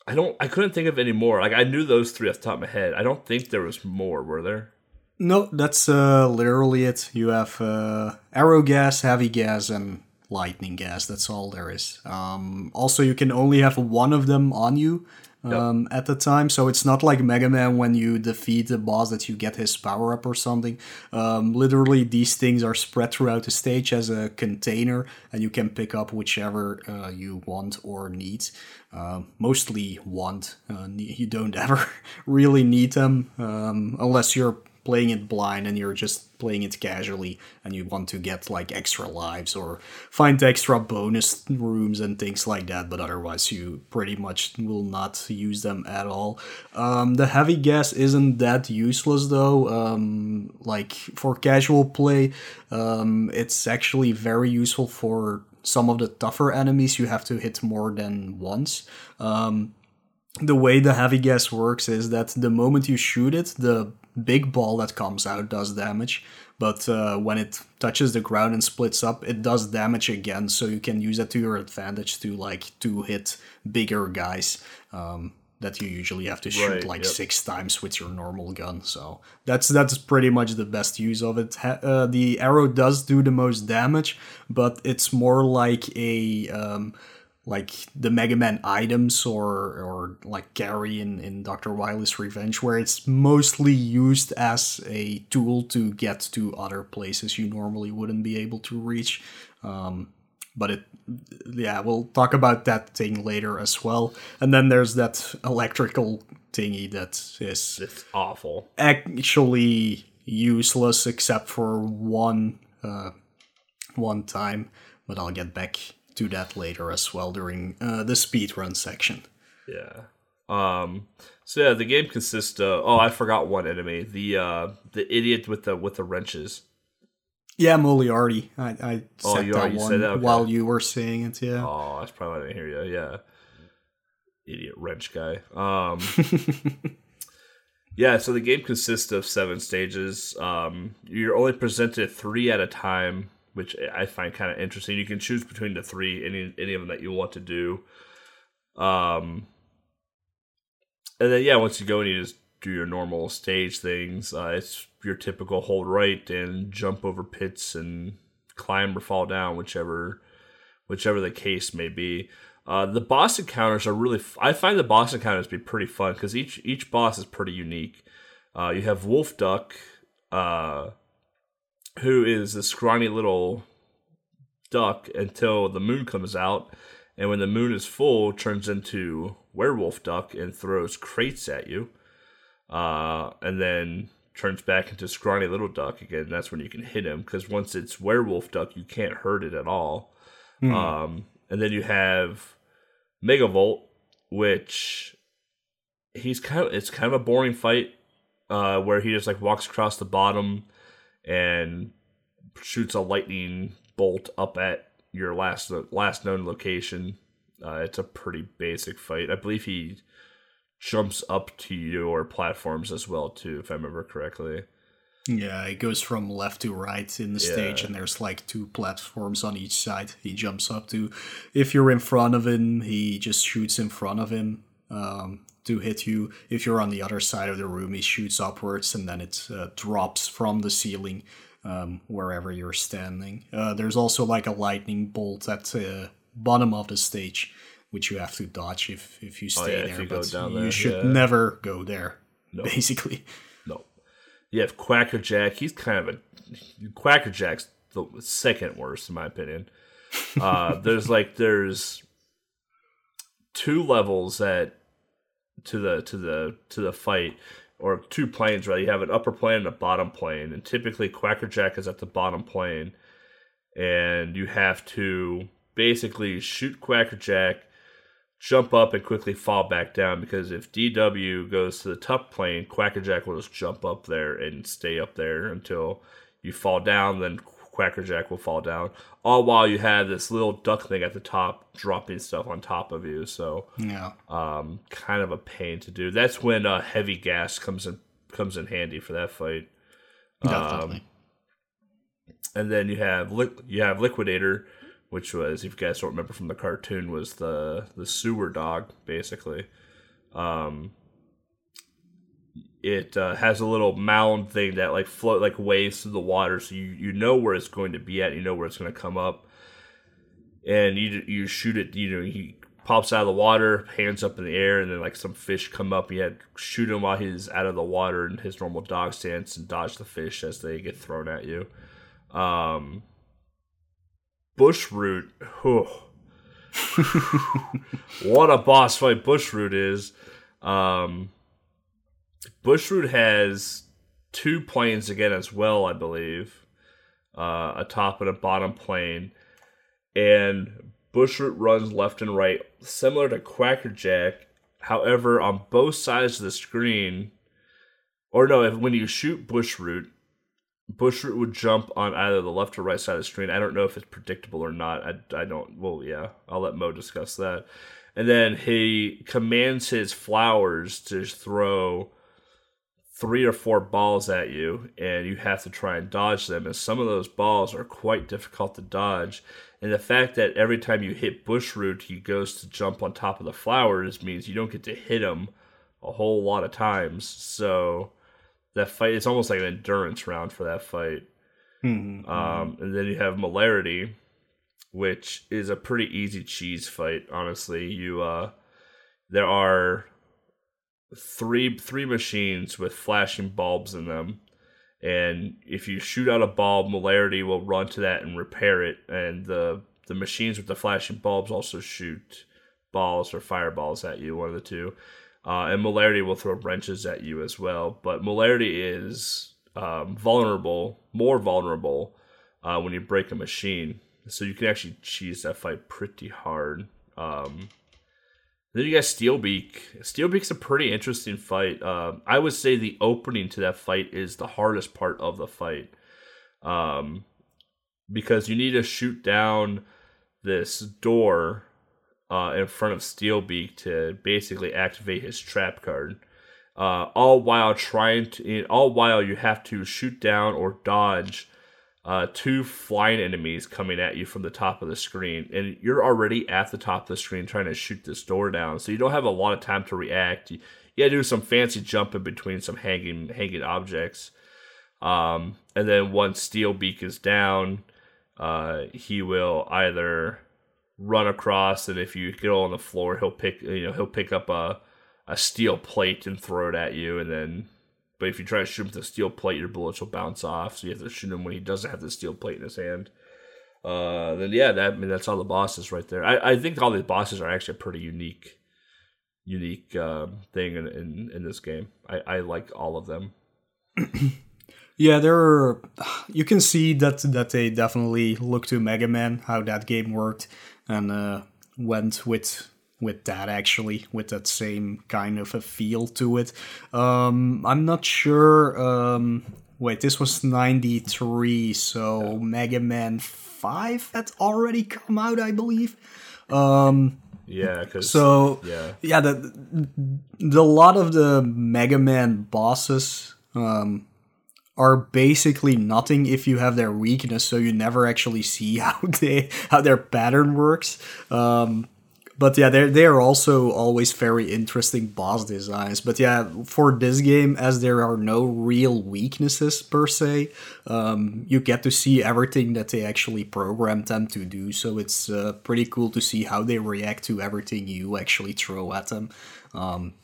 I don't. I couldn't think of any more. Like I knew those three off the top of my head. I don't think there was more. Were there? No, that's uh, literally it. You have uh, arrow gas, heavy gas, and lightning gas. That's all there is. Um, also, you can only have one of them on you um, yep. at the time. So it's not like Mega Man when you defeat the boss that you get his power up or something. Um, literally, these things are spread throughout the stage as a container, and you can pick up whichever uh, you want or need. Uh, mostly want. Uh, you don't [LAUGHS] ever really need them um, unless you're playing it blind and you're just playing it casually and you want to get like extra lives or find extra bonus rooms and things like that but otherwise you pretty much will not use them at all. Um, the heavy gas isn't that useless though. Um, like for casual play um, it's actually very useful for some of the tougher enemies. You have to hit more than once. Um, the way the heavy gas works is that the moment you shoot it, the big ball that comes out does damage, but uh, when it touches the ground and splits up, it does damage again. So you can use that to your advantage to like to hit bigger guys um, that you usually have to shoot right, like yep. six times with your normal gun. So that's that's pretty much the best use of it. Uh, the arrow does do the most damage, but it's more like a um, like the Mega Man items or or like Carry in, in Dr. Wily's Revenge, where it's mostly used as a tool to get to other places you normally wouldn't be able to reach. Um, but it, yeah, we'll talk about that thing later as well. And then there's that electrical thingy that is it's awful, actually useless except for one uh, one time. But I'll get back to that later as well during uh, the speedrun section. Yeah. Um. So yeah, the game consists of. Oh, I forgot one enemy. The uh, the idiot with the with the wrenches. Yeah, Moriarty. I, I oh, you that one that? Okay. while you were saying it. Yeah. Oh, that's probably why I didn't hear you. Yeah. Idiot wrench guy. Um. [LAUGHS] yeah. So the game consists of seven stages. Um, you're only presented three at a time which I find kind of interesting. You can choose between the three, any any of them that you want to do. Um, and then yeah, once you go and you just do your normal stage things, uh, it's your typical hold right and jump over pits and climb or fall down, whichever whichever the case may be. Uh, the boss encounters are really. F- I find the boss encounters to be pretty fun because each each boss is pretty unique. Uh, you have Wolf Duck, uh, who is a scrawny little duck until the moon comes out, and when the moon is full, turns into werewolf duck and throws crates at you, uh, and then turns back into scrawny little duck again. That's when you can hit him because once it's werewolf duck, you can't hurt it at all. Mm. Um, and then you have Megavolt, which he's kind of it's kind of a boring fight uh, where he just like walks across the bottom and shoots a lightning bolt up at your last last known location. Uh, it's a pretty basic fight. I believe he jumps up to your platforms as well too, if I remember correctly. Yeah, it goes from left to right in the stage, and there's like two platforms on each side. He jumps up to. If you're in front of him, he just shoots in front of him um, to hit you. If you're on the other side of the room, he shoots upwards, and then it uh, drops from the ceiling um, wherever you're standing. Uh, there's also like a lightning bolt at the bottom of the stage, which you have to dodge if if you stay Oh, yeah, if there. you go but you there, should yeah. never go there. Basically. No. You have Quackerjack. He's kind of a Quackerjack's the second worst in my opinion. Uh, there's like there's two levels that to the to the to the fight or two planes right you have an upper plane and a bottom plane and typically quackerjack is at the bottom plane and you have to basically shoot quackerjack jump up and quickly fall back down because if dw goes to the top plane quackerjack will just jump up there and stay up there until you fall down then quackerjack will fall down all while you have this little duck thing at the top dropping stuff on top of you so Yeah. um, kind of a pain to do. That's when uh, heavy gas comes in comes in handy for that fight. Definitely. And then you have you have Liquidator, which was if you guys don't remember from the cartoon was the the sewer dog basically. Um, it uh, has a little mound thing that like float like waves through the water, so you you know where it's going to be at, you know where it's going to come up, and you you shoot it. You know he pops out of the water, hands up in the air, and then like some fish come up. You had shoot him while he's out of the water in his normal dog stance and dodge the fish as they get thrown at you. Um, Bushroot, [LAUGHS] what a boss fight Bushroot is. Um, Bushroot has two planes again as well, I believe, uh, a top and a bottom plane, and Bushroot runs left and right, similar to Quackerjack. However, on both sides of the screen, or no, if, when you shoot Bushroot, Bushroot would jump on either the left or right side of the screen. I don't know if it's predictable or not. I, I don't. Well, yeah, I'll let Mo discuss that. And then he commands his flowers to throw three or four balls at you, and you have to try and dodge them. And some of those balls are quite difficult to dodge. And the fact that every time you hit Bushroot, he goes to jump on top of the flowers means you don't get to hit him a whole lot of times. So that fight it's almost like an endurance round for that fight. Mhm. Um, and then you have Moliarty which is a pretty easy cheese fight. Honestly, you uh, there are three three machines with flashing bulbs in them, and if you shoot out a bulb, Moliarty will run to that and repair it. And the the machines with the flashing bulbs also shoot balls or fireballs at you, one of the two. Uh, and Moliarty will throw wrenches at you as well. But Moliarty is um, vulnerable, more vulnerable uh, when you break a machine. So you can actually cheese that fight pretty hard. Um, then you got Steelbeak. Steelbeak's a pretty interesting fight. Um, I would say the opening to that fight is the hardest part of the fight. Um, because you need to shoot down this door uh, in front of Steelbeak to basically activate his trap card. Uh, all while trying to, all while you have to shoot down or dodge uh, two flying enemies coming at you from the top of the screen, and you're already at the top of the screen trying to shoot this door down, so you don't have a lot of time to react. You, you do some fancy jumping between some hanging hanging objects, um, and then once Steelbeak is down, uh, he will either run across, and if you get on the floor, he'll pick you know he'll pick up a a steel plate and throw it at you, and then but if you try to shoot him with a steel plate, your bullets will bounce off. So you have to shoot him when he doesn't have the steel plate in his hand. Uh, then yeah, that I mean that's all the bosses right there. I, I think all the bosses are actually a pretty unique, unique uh, thing in, in in this game. I, I like all of them. [CLEARS THROAT] Yeah, there are. [SIGHS] You can see that that they definitely look to Mega Man how that game worked and uh, went with with that actually with that same kind of a feel to it. Um, I'm not sure. Um, wait, this was '93, so Mega Man Five had already come out, I believe. Um, Yeah, because so yeah, yeah, the, the a lot of the Mega Man bosses um, are basically nothing if you have their weakness, so you never actually see [LAUGHS] how they how their pattern works. Um, but yeah, they're they are also always very interesting boss designs. But yeah, for this game, as there are no real weaknesses per se, um, you get to see everything that they actually programmed them to do. So it's uh, pretty cool to see how they react to everything you actually throw at them. Um,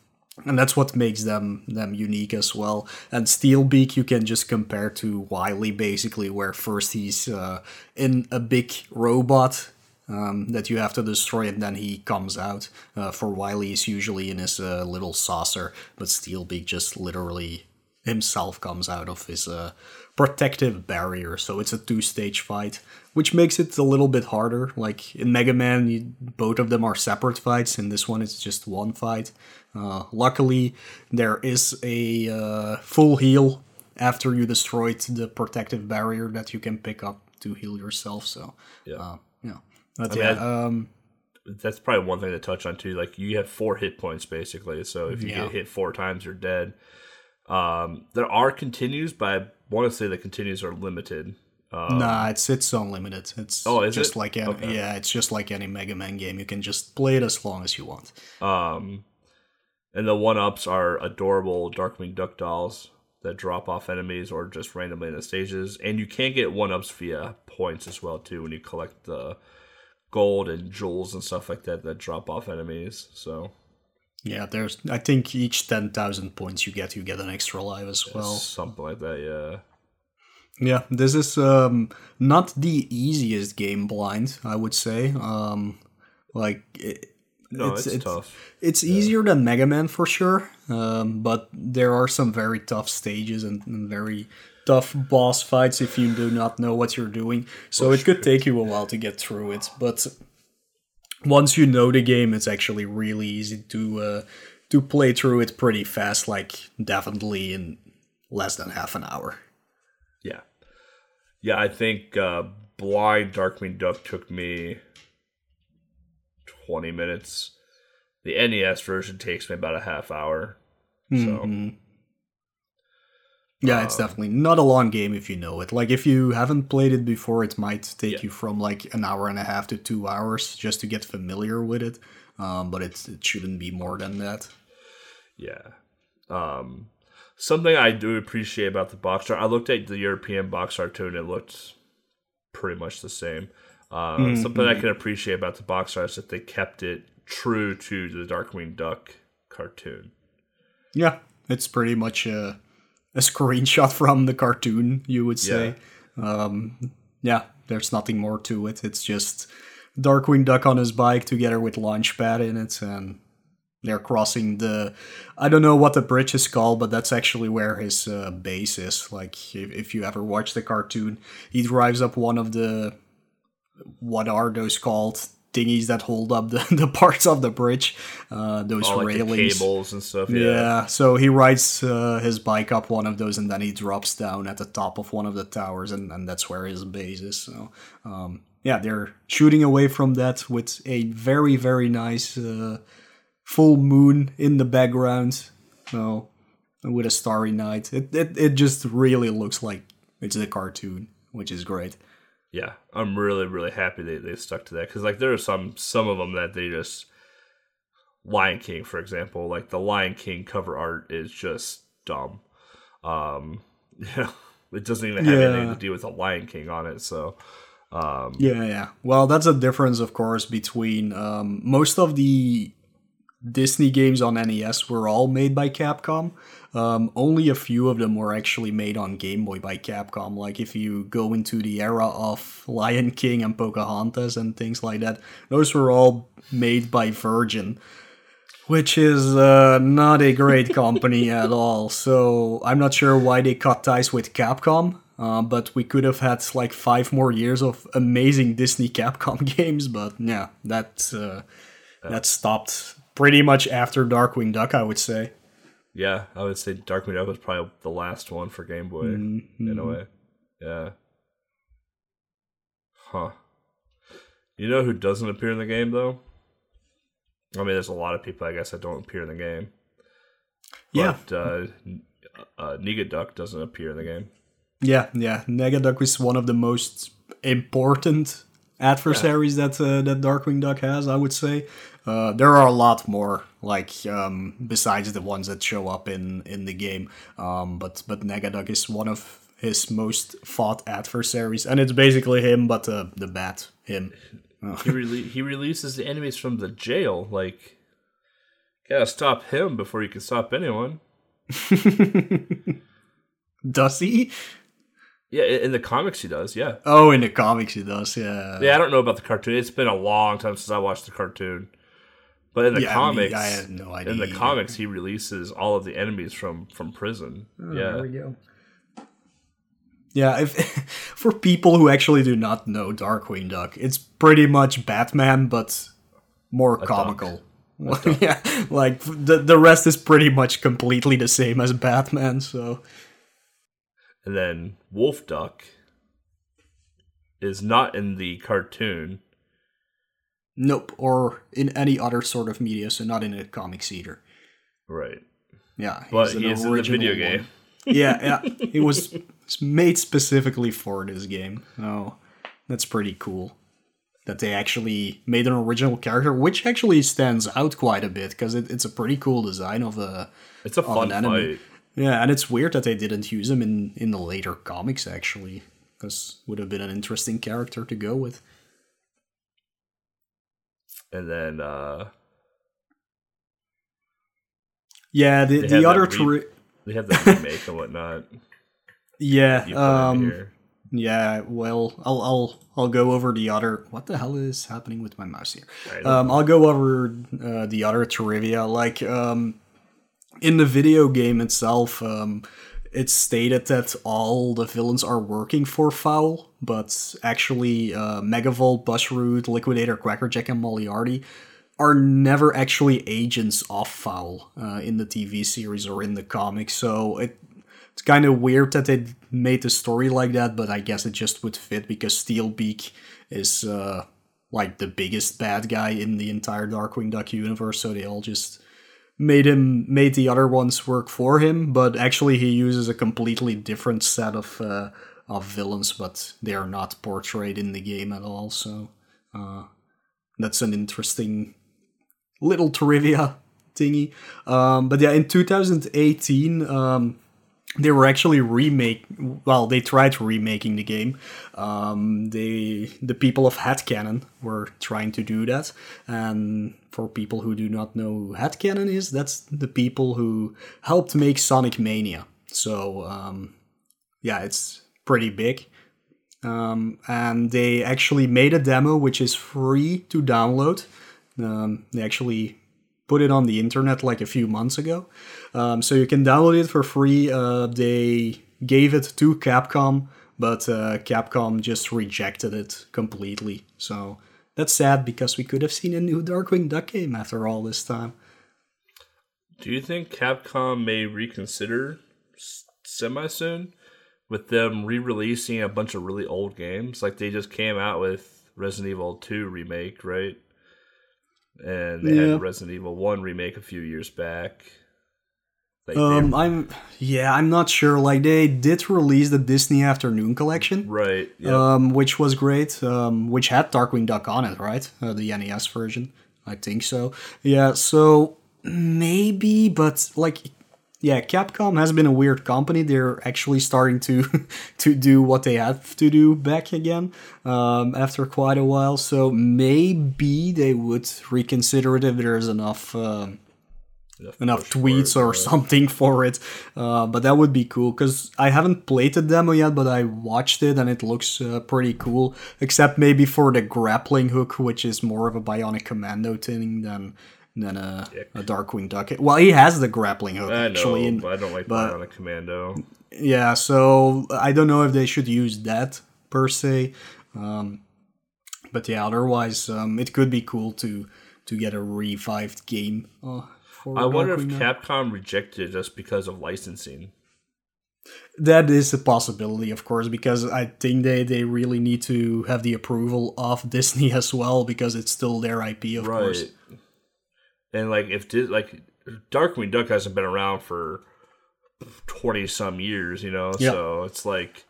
and that's what makes them them unique as well. And Steelbeak you can just compare to Wily basically, where first he's uh, in a big robot um, that you have to destroy, and then he comes out. Uh, for Wily, he's usually in his uh, little saucer, but Steelbeak just literally himself comes out of his uh, protective barrier. So it's a two stage fight, which makes it a little bit harder. Like in Mega Man, you, both of them are separate fights. and this one, is just one fight. Uh, luckily, there is a uh, full heal after you destroyed the protective barrier that you can pick up to heal yourself. So, Yeah. Yeah. I mean, yeah, um, That's probably one thing to touch on too. Like you have four hit points basically, so if you Yeah. get hit four times, you're dead. Um, there are continues, but I want to say the continues are limited. Um, nah, it's it's unlimited. It's Oh, is just it? like any, Okay. yeah, it's just like any Mega Man game. You can just play it as long as you want. Um, and the one ups are adorable Darkwing Duck dolls that drop off enemies or just randomly in the stages, and you can get one ups via points as well too when you collect the gold and jewels and stuff like that that drop off enemies. So Yeah, there's. I think each ten thousand points you get, you get an extra life as well. something like that, yeah. Yeah, this is um not the easiest game blind, I would say. Um, like it, No, it's, tough. It's easier than Mega Man for sure, um, but there are some very tough stages and, and very tough boss fights if you do not know what you're doing. So it could take you a while to get through it, but once you know the game, it's actually really easy to uh, to play through it pretty fast. Like definitely in less than half an hour. Yeah. Yeah, I think uh, Blind Darkwing Duck took me 20 minutes. The NES version takes me about a half hour. So, Mhm. Yeah, it's definitely not a long game if you know it. Like if you haven't played it before, it might take Yeah. you from like an hour and a half to two hours just to get familiar with it. Um, but it's, it shouldn't be more than that. yeah. Um, something I do appreciate about the box art, I looked at the European box art too, and it looked pretty much the same. Uh, Something I can appreciate about the box art is that they kept it true to the Darkwing Duck cartoon. Yeah, it's pretty much a, a screenshot from the cartoon, you would say. Um, yeah, there's nothing more to it. It's just Darkwing Duck on his bike together with Launchpad in it, and they're crossing the. I don't know what the bridge is called, but that's actually where his uh, base is. Like, if, if you ever watch the cartoon, he drives up one of the. What are those called? Thingies that hold up the, [LAUGHS] the parts of the bridge, uh, those All like the railings. cables and stuff. Yeah. Yeah. so he rides uh, his bike up one of those and then he drops down at the top of one of the towers, and, and that's where his base is. So, um, yeah, they're shooting away from that with a very, very nice uh, full moon in the background. So, with a starry night. It, it, it just really looks like it's a cartoon, which is great. Yeah, I'm really really happy they, they stuck to that because like there are some some of them that they just Lion King for example like the Lion King cover art is just dumb. Um, [LAUGHS] yeah, it doesn't even have anything to do with the Lion King on it. So um, Yeah, yeah. Well, that's a difference, of course, between um, most of the Disney games on NES were all made by Capcom. Um, only a few of them were actually made on Game Boy by Capcom. Like if you go into the era of Lion King and Pocahontas and things like that, those were all made by Virgin. Which is uh, not a great [LAUGHS] company at all. So I'm not sure why they cut ties with Capcom. Uh, but we could have had like five more years of amazing Disney Capcom [LAUGHS] games. But yeah, that uh, that stopped pretty much after Darkwing Duck, I would say. yeah, I would say Darkwing Duck was probably the last one for Game Boy in a way. Yeah. Huh. You know who doesn't appear in the game though? I mean, there's a lot of people I guess that don't appear in the game. Yeah, But uh, uh, Negaduck doesn't appear in the game. Yeah, yeah. Negaduck is one of the most important adversaries that uh, that Darkwing Duck has, I would say. Uh, there are a lot more, like um, besides the ones that show up in in the game. Um, but but Negaduck is one of his most fought adversaries, and it's basically him, but uh, the bat him. [LAUGHS] he rele- he releases the enemies from the jail. Like, gotta stop him before you can stop anyone. [LAUGHS] Does he? Yeah, in the comics he does. Yeah, Oh, in the comics he does. Yeah. yeah. I don't know about the cartoon. It's been a long time since I watched the cartoon. But in the Yeah, I comics, mean, I had no idea in the either. comics, he releases all of the enemies from from prison. Oh, yeah, There we go. Yeah, if [LAUGHS] for people who actually do not know Darkwing Duck, it's pretty much Batman but more comical. [LAUGHS] yeah, like the the rest is pretty much completely the same as Batman. So and then Wolf Duck is not in the cartoon. Nope, or in any other sort of media, so not in a comics either. Right. Yeah, But he's he is in the video game. [LAUGHS] yeah, yeah. [LAUGHS] It was made specifically for this game. Oh, that's pretty cool. That they actually made an original character, which actually stands out quite a bit because it, it's a pretty cool design of a. It's a fun an fight. Yeah, and it's weird that they didn't use him in in the later comics actually, because would have been an interesting character to go with. And then uh Yeah, the the other re- they have the remake and whatnot. [LAUGHS] yeah You put in um. Yeah, well, I'll I'll I'll go over the other. What the hell is happening with my mouse here? Right. Um, I'll go over uh, the other trivia. Like um, in the video game itself, um, it's stated that all the villains are working for Foul, but actually, uh, Megavolt, Bushroot, Liquidator, Quackerjack, and Moliarty are never actually agents of Foul uh, in the TV series or in the comics. So it it's kind of weird that they made the story like that, but I guess it just would fit because Steelbeak is uh, like the biggest bad guy in the entire Darkwing Duck universe, so they all just made him made the other ones work for him. But actually, he uses a completely different set of uh, of villains, but they are not portrayed in the game at all. So uh, that's an interesting little trivia thingy. Um, but yeah, in 2018, um, they were actually remake. Well, they tried remaking the game. Um, they the people of Headcannon were trying to do that, and for people who do not know who Headcannon is, that's the people who helped make Sonic Mania. So um, yeah, it's pretty big. Um, and they actually made a demo which is free to download. Um, they actually put it on the internet like a few months ago. Um, so you can download it for free. Uh, they gave it to Capcom, but uh, Capcom just rejected it completely. So that's sad because we could have seen a new Darkwing Duck game after all this time. Do you think Capcom may reconsider semi soon with them re-releasing a bunch of really old games? Like they just came out with Resident Evil 2 remake, right? And they Yeah. had Resident Evil 1 remake a few years back. Like Um, I'm yeah, I'm not sure. Like they did release the Disney Afternoon collection, right. Yeah. um, which was great, um, which had Darkwing Duck on it, right? Uh, the NES version, I think so. Yeah, so maybe, but like, yeah, Capcom has been a weird company. They're actually starting to [LAUGHS] to do what they have to do back again um, after quite a while. So maybe they would reconsider it if there's enough. Um, enough for tweets it, or right. something [LAUGHS] for it. Uh, but that would be cool because I haven't played the demo yet, but I watched it and it looks uh, pretty cool. Except maybe for the grappling hook, which is more of a Bionic Commando thing than than a, a Darkwing Duck. Well, he has the grappling hook I know, actually. in- but I don't like but- a Commando. yeah, so I don't know if they should use that per se. Um, but yeah, otherwise, um, it could be cool to to get a revived game. Uh, for I wonder if. Capcom rejected it just because of licensing. That is a possibility, of course, because I think they, they really need to have the approval of [LAUGHS] Disney as well, because it's still their IP, of course. And like if did like Darkwing Duck hasn't been around for twenty some years, you know, Yeah. so it's like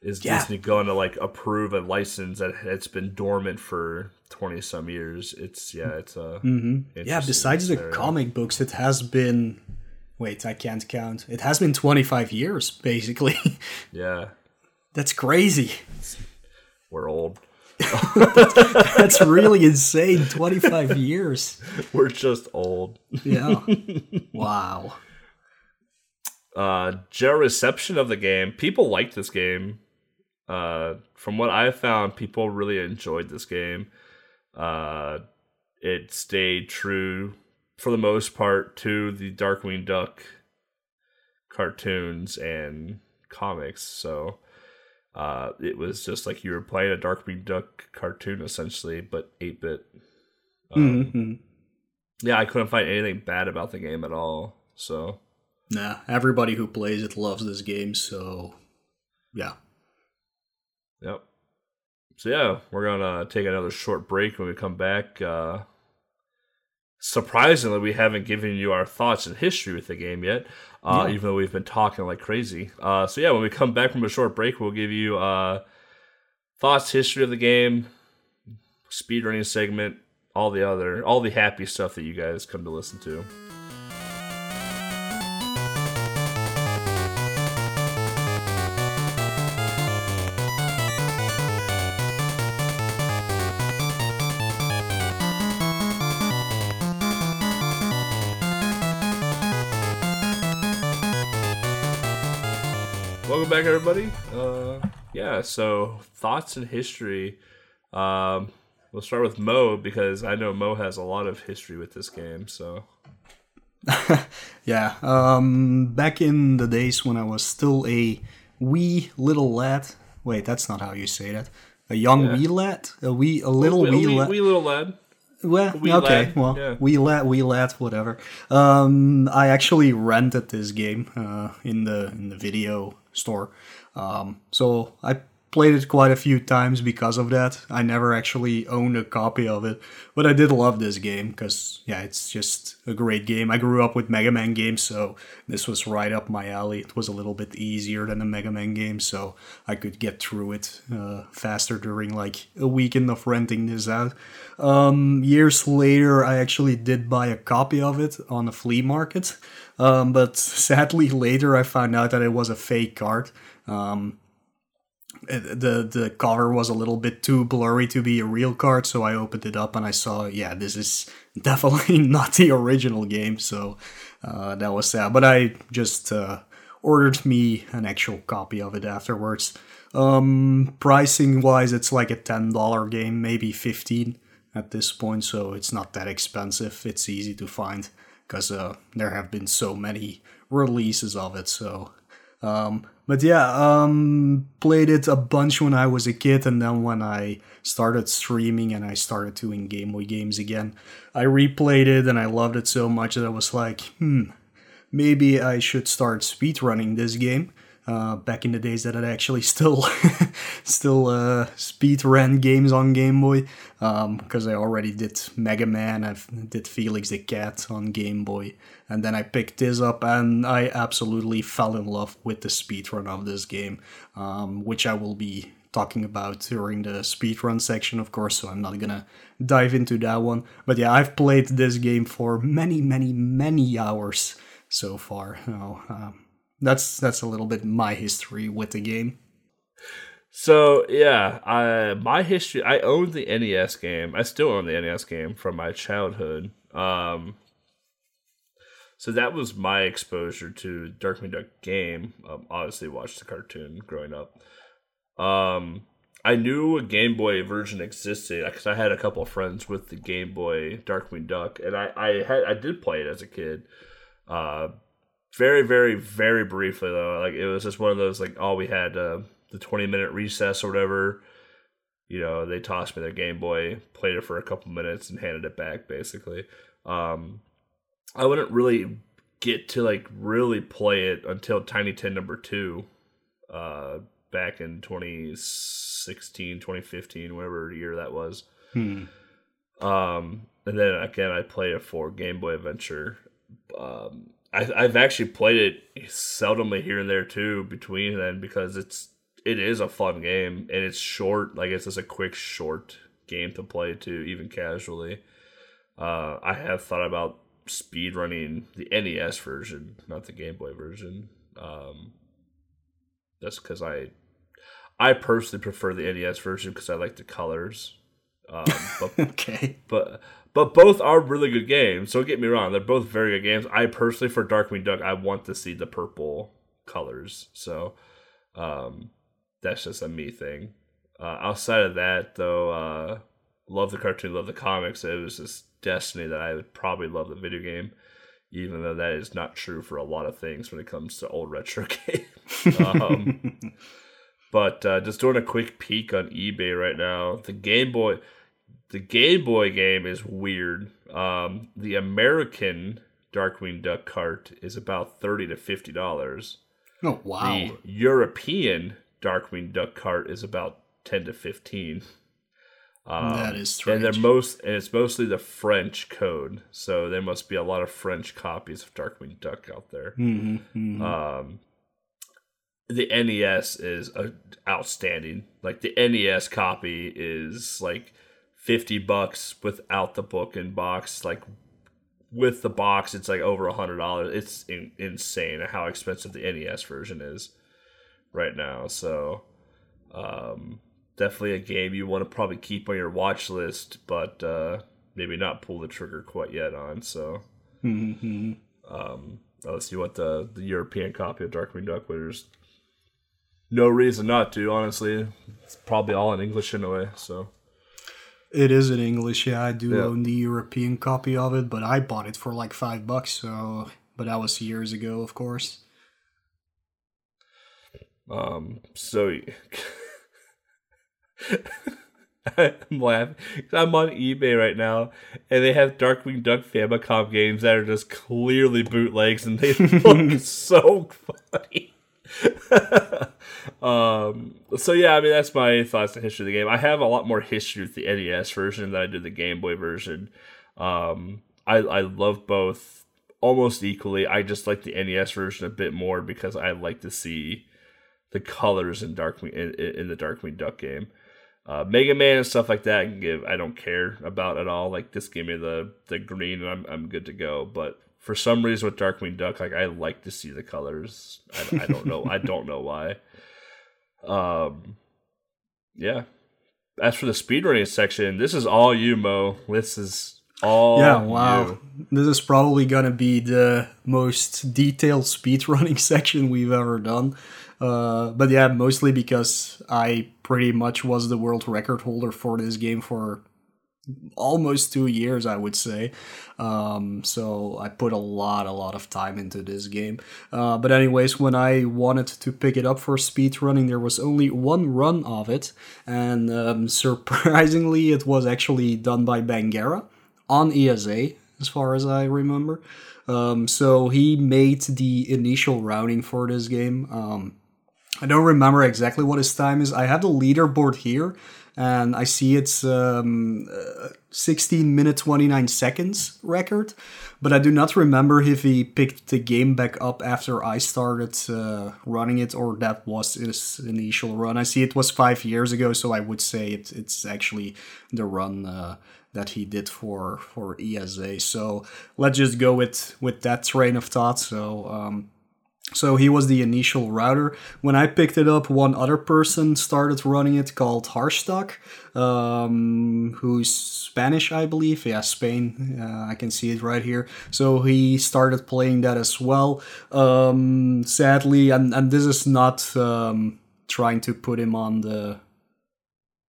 is Yeah. Disney going to like approve a license that it's been dormant for twenty some years? It's yeah, it's uh Yeah, besides the comic books, it has been. Wait, I can't count. It has been 25 years, basically. [LAUGHS] yeah, That's crazy. we're old. [LAUGHS] That's really insane. 25 years. We're just old. Yeah. [LAUGHS] Wow. uh general reception of the game people liked this game uh from what i found people really enjoyed this game uh it stayed true for the most part to the darkwing duck cartoons and comics so uh it was just like you were playing a darkwing duck cartoon essentially but 8-bit um, Mhm. yeah i couldn't find anything bad about the game at all so Nah, everybody who plays it loves this game, so. Yeah. Yep. So yeah, we're gonna take another short break when we come back. Uh, surprisingly, we haven't given you our thoughts and history with the game yet, uh, Yeah. even though we've been talking like crazy. Uh, so yeah, when we come back from a short break, we'll give you uh, thoughts, history of the game, speedrunning segment, all the other, all the happy stuff that you guys come to listen to. Everybody. Uh, yeah, so thoughts and history. Um, we'll start with Mo because I know Mo has a lot of history with this game. So [LAUGHS] Yeah. Um, back in the days when I was still a wee little lad. Wait, that's not how you say that. A young Yeah. wee lad? A wee, a little wee, wee, wee, lad? wee little lad. Well, wee okay, lad, well, yeah. wee lad, wee lad, whatever. Um, I actually rented this game uh, in the in the video store, um, so I played it quite a few times because of that. I never actually owned a copy of it, but I did love this game because yeah, it's just a great game. I grew up with Mega Man games, so this was right up my alley. It was a little bit easier than the Mega Man game, so I could get through it uh, faster during like a weekend of renting this out. Um, years later, I actually did buy a copy of it on a flea market, um, but sadly later I found out that it was a fake card. Um, the the cover was a little bit too blurry to be a real card, so I opened it up and I saw, yeah, this is [LAUGHS] definitely not the original game. So uh, that was sad. But I just uh, ordered me an actual copy of it afterwards. Um, pricing wise, it's like a ten dollar game, maybe fifteen at this point. So it's not that expensive. It's easy to find because uh, there have been so many releases of it. So um, but yeah, um, played it a bunch when I was a kid, and then when I started streaming and I started doing Game Boy games again, I replayed it and I loved it so much that I was like, hmm, maybe I should start speedrunning this game. Uh, back in the days that I actually [LAUGHS] still still uh, speedrun games on Game Boy, because I already did Mega Man, I did Felix the Cat on Game Boy, and then I picked this up and I absolutely fell in love with the speedrun of this game, um, which I will be talking about during the speedrun section, of course, so I'm not gonna dive into that one. But yeah, I've played this game for many, many, many hours so far. Um, that's that's a little bit my history with the game. So yeah, I my history. I owned the NES game. I still own the NES game from my childhood. Um, so that was my exposure to Darkwing Duck game. Um, obviously, watched the cartoon growing up. Um, I knew a Game Boy version existed because I had a couple friends with the Game Boy Darkwing Duck, and I I had I did play it as a kid. Uh, very very very briefly though. Like it was just one of those like oh we had uh, the twenty minute recess or whatever. You know they tossed me their Game Boy, played it for a couple minutes, and handed it back basically. Um, I wouldn't really get to like really play it until Tiny Tin number two, uh, back in 2016, 2015, whatever year that was. Hmm. Um, and then again, I played it for Game Boy Adventure. Um, I, I've actually played it seldomly here and there too between then because it's it is a fun game and it's short. Like it's just a quick, short game to play too, even casually. Uh, I have thought about speed running the NES version, not the Game Boy version. Um, that's because I, I personally prefer the NES version because I like the colors. Um, but, [LAUGHS] okay. But but both are really good games. Don't get me wrong; they're both very good games. I personally, for Darkwing Duck, I want to see the purple colors. So, um, that's just a me thing. Uh, outside of that, though, uh, love the cartoon, love the comics. It was just destiny that I would probably love the video game, even though that is not true for a lot of things when it comes to old retro [LAUGHS] games. um, [LAUGHS] but uh, just doing a quick peek on eBay right now, the Game Boy, the Game Boy game is weird. Um, the American Darkwing Duck cart is about thirty to fifty dollars. Oh wow! The European Darkwing Duck cart is about ten to fifteen. Um, that is strange. And they're most and it's mostly the French code, so there must be a lot of French copies of Darkwing Duck out there. Mm-hmm, mm-hmm. Um, the NES is uh, outstanding. Like the NES copy is like fifty bucks without the book and box. Like with the box, it's like over a hundred dollars. It's in- insane how expensive the NES version is right now. So, um, definitely a game you want to probably keep on your watch list, but uh, maybe not pull the trigger quite yet on. So, mm-hmm. um, unless you want the the European copy of Darkwing Duck, where there's no reason not to. Honestly, it's probably all in English anyway. So. It is in English, yeah. I do yeah. own the European copy of it, but I bought it for like five bucks. So, but that was years ago, of course. Um. So. I'm laughing. I'm on eBay right now, and they have Darkwing Duck Famicom games that are just clearly bootlegs, and they [LAUGHS] look so funny. [LAUGHS] um, so yeah, I mean that's my thoughts on history of the game. I have a lot more history with the NES version than I did the Game Boy version. Um, I I love both almost equally. I just like the NES version a bit more because I like to see the colors in Darkwing in, in the Darkwing Duck game. Uh, Mega Man and stuff like that, I give. I don't care about at all. Like just give me the the green, and I'm I'm good to go. But for some reason with Darkwing Duck, like I like to see the colors. I, I don't know. I don't know why. Um, yeah. As for the speedrunning section, this is all you, Mo. This is all yeah. Wow. You. This is probably gonna be the most detailed speedrunning [LAUGHS] section we've ever done. Uh, but yeah, mostly because I pretty much was the world record holder for this game for almost two years, I would say. Um, so I put a lot, a lot of time into this game. Uh, but anyways, when I wanted to pick it up for speed running, there was only one run of it, and um, [LAUGHS] surprisingly, it was actually done by Bangera on ESA, as far as I remember. Um, so he made the initial routing for this game. Um, I don't remember exactly what his time is. I have the leaderboard here, and I see it's um, uh, 16 minute 29 seconds record, but I do not remember if he picked the game back up after I started uh, running it or that was his initial run. I see it was five years ago, so I would say it, it's actually the run uh, that he did for for ESA. So let's just go with with that train of thought. So. Um, so he was the initial router. When I picked it up, one other person started running it called Harstock, um, who's Spanish, I believe. Yeah, Spain. Uh, I can see it right here. So he started playing that as well. Um, sadly, and, and this is not um, trying to put him on the.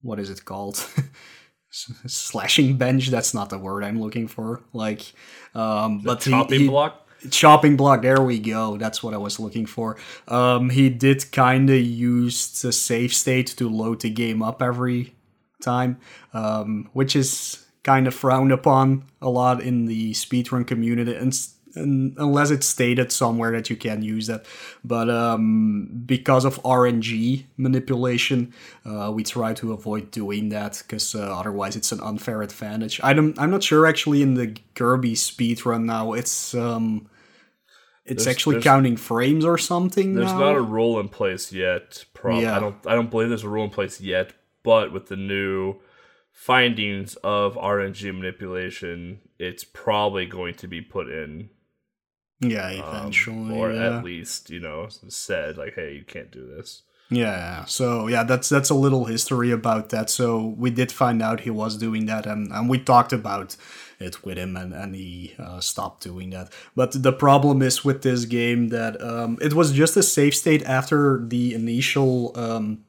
What is it called? [LAUGHS] [LAUGHS] slashing bench that's not the word i'm looking for. Like um the but chopping he, he, block? Chopping block there we go. That's what i was looking for. Um he did kind of use the save state to load the game up every time um which is kind of frowned upon a lot in the speedrun community and, and unless it's stated somewhere that you can use that but um because of rng manipulation uh, we try to avoid doing that because uh, otherwise it's an unfair advantage I don't, i'm not sure actually in the kirby speedrun now it's um it's There's- actually there's- counting frames or something. There's now. not a rule in place yet. Yeah. I don't. I don't believe there's a rule in place yet. But with the new findings of RNG manipulation, it's probably going to be put in, yeah, um, eventually, or yeah. at least you know said like, "Hey, you can't do this." Yeah, so yeah, that's that's a little history about that. So we did find out he was doing that, and, and we talked about it with him, and, and he uh, stopped doing that. But the problem is with this game that um, it was just a save state after the initial um,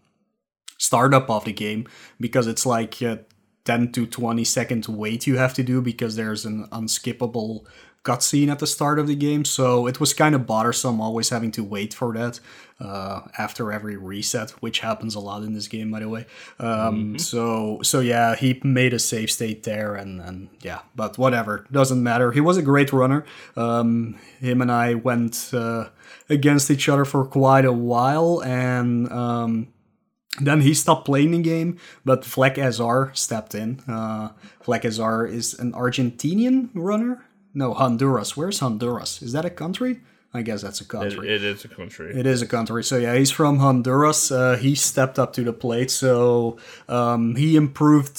startup of the game, because it's like a 10 to 20 second wait you have to do because there's an unskippable cutscene at the start of the game. So it was kind of bothersome always having to wait for that uh, after every reset, which happens a lot in this game, by the way. Um, So so yeah, he made a save state there, and and yeah, but whatever, doesn't matter. He was a great runner. Um, him and I went uh, against each other for quite a while, and. Um, then he stopped playing the game, but Fleck Azar stepped in. Uh, Fleck Azar is an Argentinian runner. No, Honduras. Where's Honduras? Is that a country? I guess that's a It, country. it is a country. It is a country. So yeah, he's from Honduras. Uh, he stepped up to the plate. So um, he improved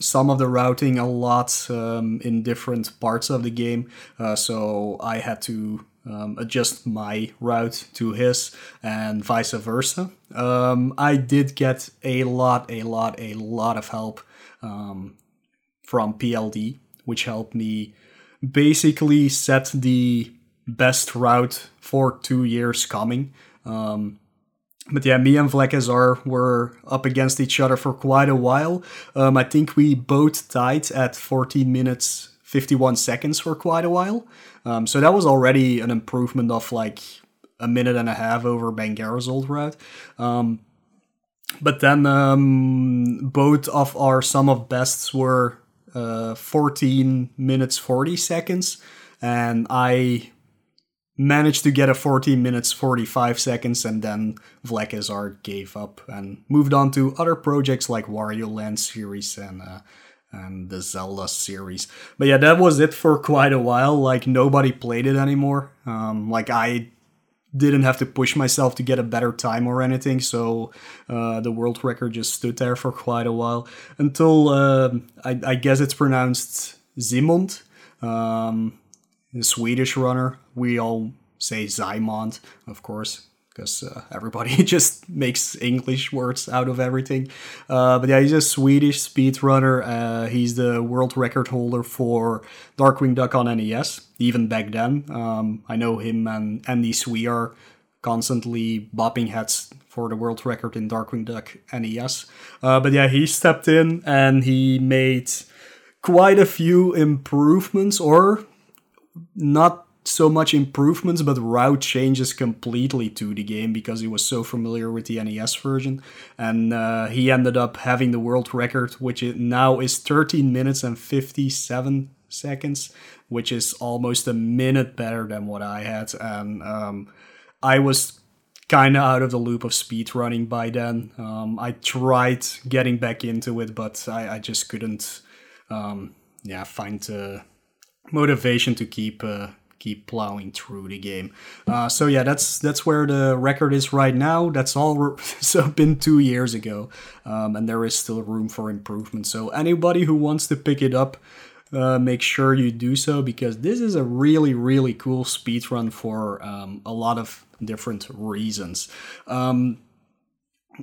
some of the routing a lot um, in different parts of the game. Uh, so I had to um, adjust my route to his and vice versa. Um, I did get a lot, a lot, a lot of help um, from PLD, which helped me basically set the best route for two years coming. Um, but yeah, me and Vlakazar were up against each other for quite a while. Um, I think we both tied at 14 minutes 51 seconds for quite a while. Um, so that was already an improvement of like a minute and a half over Bangaro's old route. Um, but then um, both of our sum of bests were uh, 14 minutes 40 seconds, and I managed to get a 14 minutes 45 seconds, and then Vlakazar gave up and moved on to other projects like Wario Land series and uh, and the Zelda series. But yeah, that was it for quite a while. Like nobody played it anymore. Um, like I didn't have to push myself to get a better time or anything, so uh, the world record just stood there for quite a while until uh, I, I guess it's pronounced Zimond, um, the Swedish runner. We all say Zymond, of course, because uh, everybody [LAUGHS] just makes English words out of everything. Uh, but yeah, he's a Swedish speedrunner. Uh, he's the world record holder for Darkwing Duck on NES, even back then. Um, I know him and Andy Swee are constantly bopping heads for the world record in Darkwing Duck NES. Uh, but yeah, he stepped in and he made quite a few improvements, or not so much improvements, but route changes completely to the game because he was so familiar with the NES version. And uh, he ended up having the world record, which now is 13 minutes and 57 seconds, which is almost a minute better than what I had. And um, I was kind of out of the loop of speed running by then. Um, I tried getting back into it, but I, I just couldn't. Um, yeah, find uh, motivation to keep uh, keep plowing through the game. Uh, so yeah, that's that's where the record is right now. That's all re- so [LAUGHS] been two years ago, um, and there is still room for improvement. So anybody who wants to pick it up. Uh, make sure you do so because this is a really really cool speed run for um, a lot of different reasons um,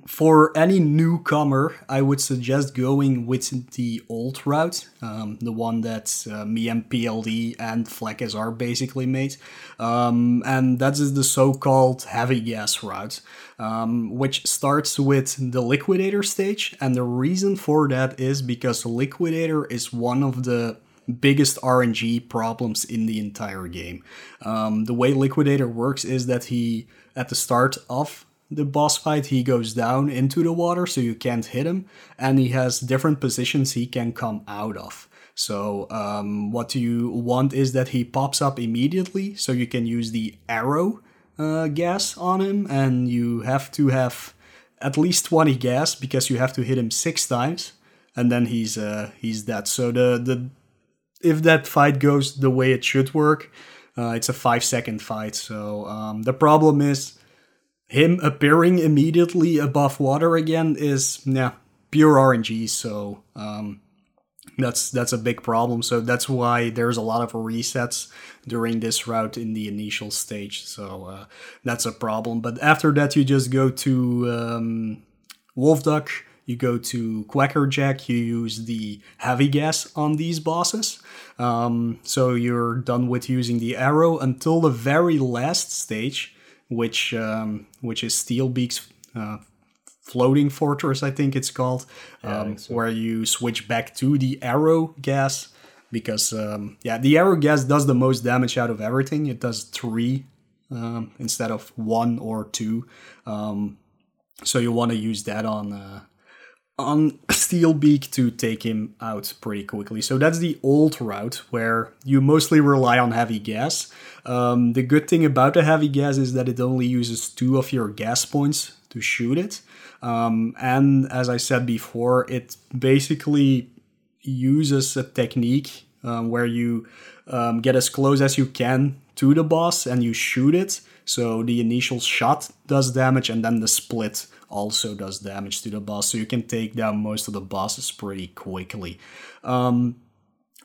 for any newcomer, I would suggest going with the old route, um, the one that uh, me and PLD and FleckSR basically made, um, and that is the so-called heavy gas route, um, which starts with the Liquidator stage, and the reason for that is because Liquidator is one of the biggest RNG problems in the entire game. Um, the way Liquidator works is that he, at the start of the boss fight, he goes down into the water so you can't hit him, and he has different positions he can come out of. So, um, what you want is that he pops up immediately, so you can use the arrow uh, gas on him, and you have to have at least 20 gas because you have to hit him six times, and then he's uh, he's dead. So the the if that fight goes the way it should work, Uh, it's a five second fight. So um, the problem is him appearing immediately above water again is yeah pure RNG. So um, that's that's a big problem. So that's why there's a lot of resets during this route in the initial stage. So uh, that's a problem. But after that, you just go to um, Wolf Duck. You go to Quackerjack, you use the heavy gas on these bosses. Um, so you're done with using the arrow until the very last stage, which um, which is Steelbeak's uh, floating fortress, I think it's called, Yeah, um, think so. where you switch back to the arrow gas because um, yeah, the arrow gas does the most damage out of everything. It does three um, instead of one or two. Um, so you want to use that on uh, on Steelbeak to take him out pretty quickly. So that's the old route where you mostly rely on heavy gas. Um, the good thing about the heavy gas is that it only uses two of your gas points to shoot it. Um, and as I said before, it basically uses a technique um, where you um, get as close as you can to the boss and you shoot it. So the initial shot does damage, and then the split also does damage to the boss. So you can take down most of the bosses pretty quickly. Um,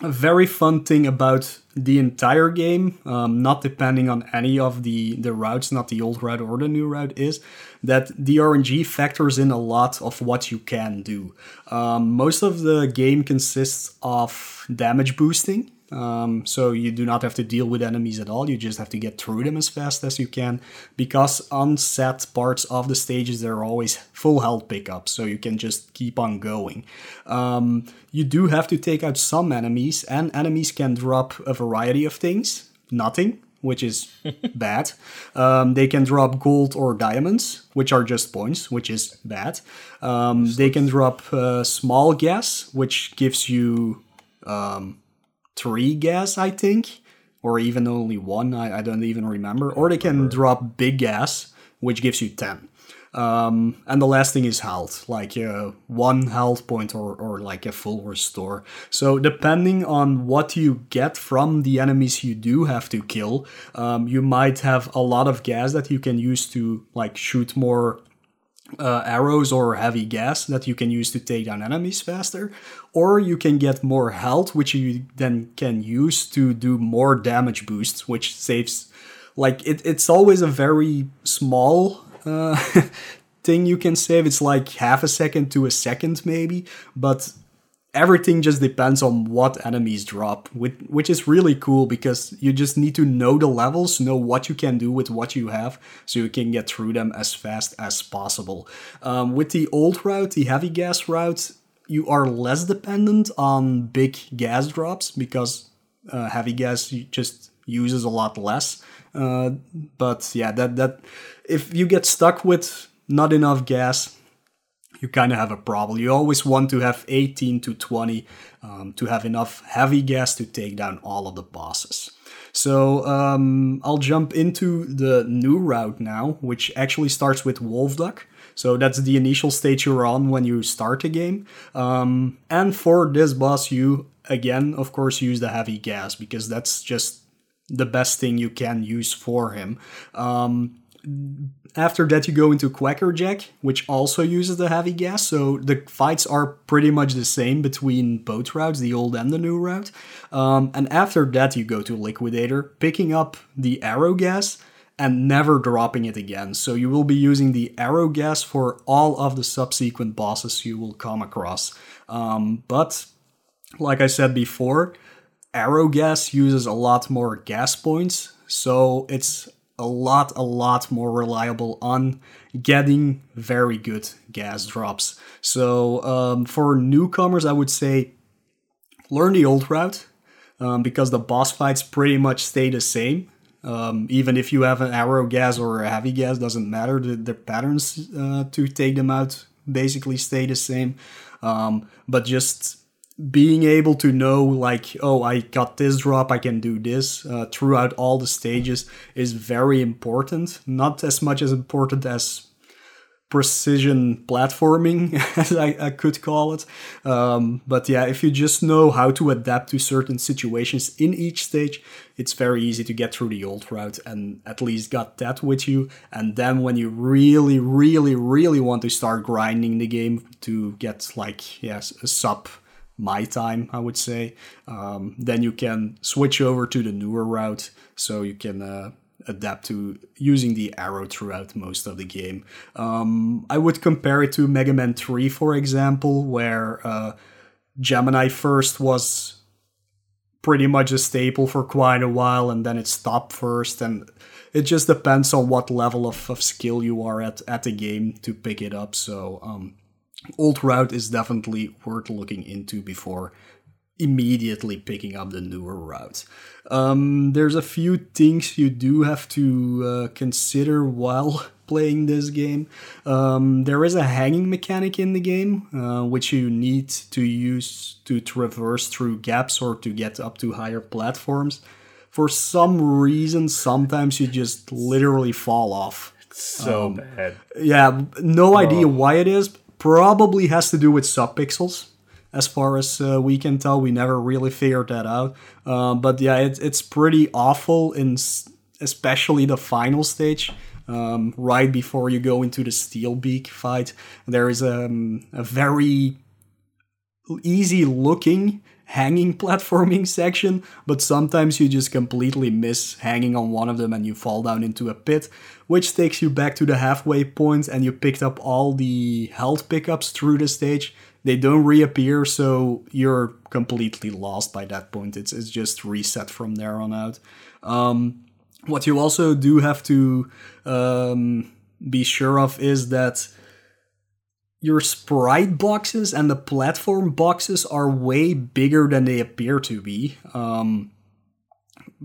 a very fun thing about the entire game, um, not depending on any of the, the routes, not the old route or the new route, is that the RNG factors in a lot of what you can do. Um, most of the game consists of damage boosting. Um, so you do not have to deal with enemies at all. You just have to get through them as fast as you can. Because on set parts of the stages, there are always full health pickups, so you can just keep on going. Um, you do have to take out some enemies, and enemies can drop a variety of things. Nothing, which is [LAUGHS] bad. Um, they can drop gold or diamonds, which are just points, which is bad. Um, they can drop uh, small gas, which gives you um, three gas, I think, or even only one. I, I don't even remember. Or they can drop big gas, which gives you ten. Um, and the last thing is health, like uh, one health point or, or like a full restore. So depending on what you get from the enemies you do have to kill, um, you might have a lot of gas that you can use to like shoot more uh, arrows or heavy gas that you can use to take down enemies faster, or you can get more health, which you then can use to do more damage boosts, which saves. Like it, it's always a very small uh, [LAUGHS] thing you can save. It's like half a second to a second, maybe, but everything just depends on what enemies drop, which, is really cool because you just need to know the levels, know what you can do with what you have, so you can get through them as fast as possible. Um, with the old route, the heavy gas route, you are less dependent on big gas drops because uh, heavy gas just uses a lot less. Uh, but yeah, that that if you get stuck with not enough gas, you kind of have a problem. You always want to have 18 to 20 um, to have enough heavy gas to take down all of the bosses. So um, I'll jump into the new route now, which actually starts with Wolf Duck. So that's the initial stage you're on when you start the game. Um, and for this boss, you again, of course, use the heavy gas because that's just the best thing you can use for him. After that, you go into Quackerjack, which also uses the heavy gas. So the fights are pretty much the same between both routes, the old and the new route. Um, and after that, you go to Liquidator, picking up the arrow gas and never dropping it again. So you will be using the arrow gas for all of the subsequent bosses you will come across. Um, but like I said before, arrow gas uses a lot more gas points, so it's a lot, a lot more reliable on getting very good gas drops. So um, for newcomers, I would say learn the old route um, because the boss fights pretty much stay the same. Um, even if you have an arrow gas or a heavy gas, doesn't matter. The, the patterns uh, to take them out basically stay the same. Um, but just being able to know like oh i got this drop i can do this uh, throughout all the stages is very important not as much as important as precision platforming, [LAUGHS] as I, I could call it. Um, but yeah, if you just know how to adapt to certain situations in each stage, it's very easy to get through the old route and at least got that with you. And then when you really, really, really want to start grinding the game to get like, yes, a sub my time, I would say, um, then you can switch over to the newer route so you can uh, adapt to using the arrow throughout most of the game. Um, I would compare it to Mega Man 3, for example, where uh, Gemini first was pretty much a staple for quite a while and then it stopped first and it just depends on what level of, of skill you are at at the game to pick it up so um, old route is definitely worth looking into before immediately picking up the newer route. Um, there's a few things you do have to uh, consider while [LAUGHS] playing this game. Um, there is a hanging mechanic in the game, uh, which you need to use to traverse through gaps or to get up to higher platforms. For some reason, sometimes you just literally fall off. So um, bad. Yeah, no idea oh. why it is. Probably has to do with subpixels as far as uh, we can tell. We never really figured that out. Uh, but yeah, it, it's pretty awful in especially the final stage. Um, right before you go into the Steelbeak fight, there is um, a very easy looking hanging [LAUGHS] platforming section, but sometimes you just completely miss hanging on one of them and you fall down into a pit, which takes you back to the halfway point and you picked up all the health pickups through the stage they don't reappear, so you're completely lost by that point. It's it's just reset from there on out. Um, what you also do have to um, be sure of is that your sprite boxes and the platform boxes are way bigger than they appear to be. Um,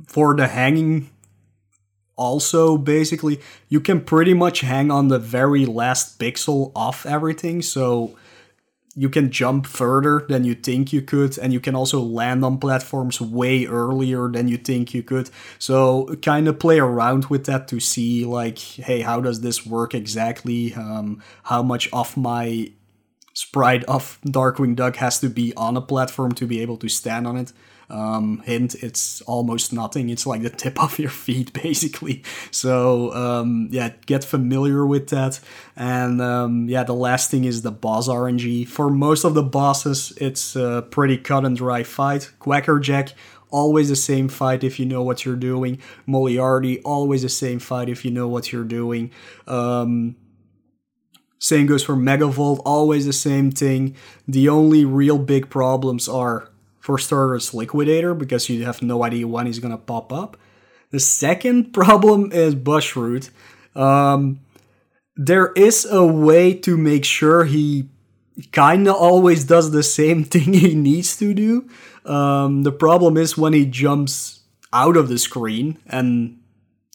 for the hanging, also, basically, you can pretty much hang on the very last pixel off everything, so you can jump further than you think you could and you can also land on platforms way earlier than you think you could. So kind of play around with that to see like hey how does this work exactly? Um, how much of my sprite of darkwing duck has to be on a platform to be able to stand on it um, hint, it's almost nothing. It's like the tip [LAUGHS] of your feet, basically. So, um, yeah, get familiar with that. And um, yeah, the last thing is the boss RNG. For most of the bosses, it's a pretty cut and dry fight. Quackerjack, always the same fight if you know what you're doing. Moliarty, always the same fight if you know what you're doing. Um, same goes for Megavolt, always the same thing. The only real big problems are for starters, Liquidator, because you have no idea when he's gonna pop up. The second [LAUGHS] problem is Bushroot. Um, there is a way to make sure he kind of always does the same [LAUGHS] thing he needs to do. Um, the problem is when he jumps out of the screen and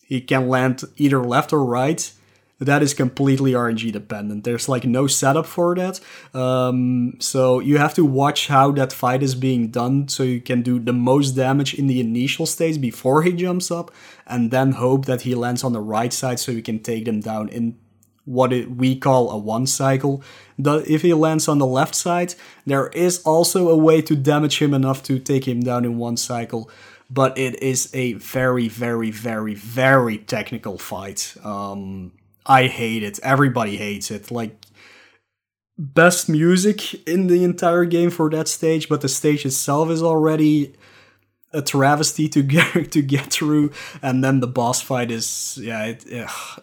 he can land either left or right that is completely RNG dependent. There's like no setup for that. Um, so you have to watch how that fight is being done so you can do the most damage in the initial stage before he jumps up and then hope that he lands on the right side so you can take them down in what we call a one cycle. If he lands on the left side, there is also a way to damage him enough to take him down in one cycle but it is a very, very, very, very technical fight. Um, I hate it. Everybody hates it. Like best music in the entire game for that stage, but the stage itself is already a travesty to [LAUGHS] get to get through, and then the boss fight is yeah it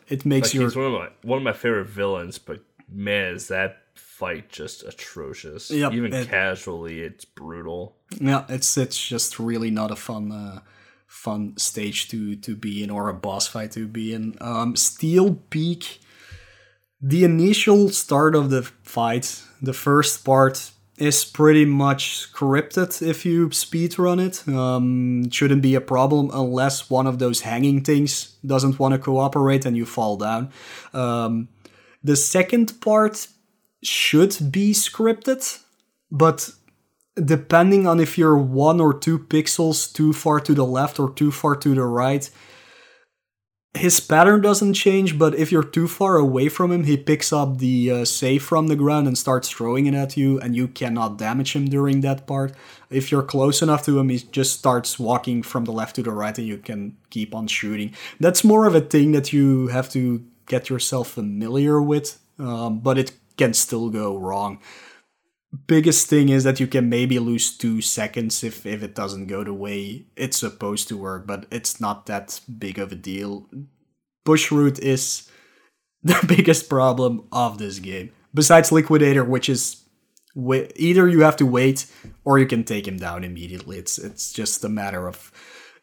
it makes like your he's one of my one of my favorite villains, but man, is that fight just atrocious. Yep, Even it, casually, it's brutal. Yeah, it's it's just really not a fun. Uh, fun stage to to be in or a boss fight to be in. Um, Steel Peak, the initial start of the fight, the first part is pretty much scripted if you speed run it. Um, shouldn't be a problem unless one of those hanging things doesn't want to cooperate and you fall down. Um, the second part should be scripted, but depending on if you're one or two pixels too far to the left or too far to the right, his pattern doesn't change, but if you're too far away from him, he picks up the uh, save from the ground and starts throwing it at you, and you cannot damage him during that part. If you're close enough to him, he just starts walking from the left to the right, and you can keep on shooting. That's more of a thing that you have to get yourself familiar with, um, but it can still go wrong. Biggest thing is that you can maybe lose two seconds if, if it doesn't go the way it's supposed to work, but it's not that big of a deal. Bush Bushroot is [LAUGHS] the biggest problem of this game. Besides Liquidator, which is either you have to wait or you can take him down immediately. It's it's just a matter of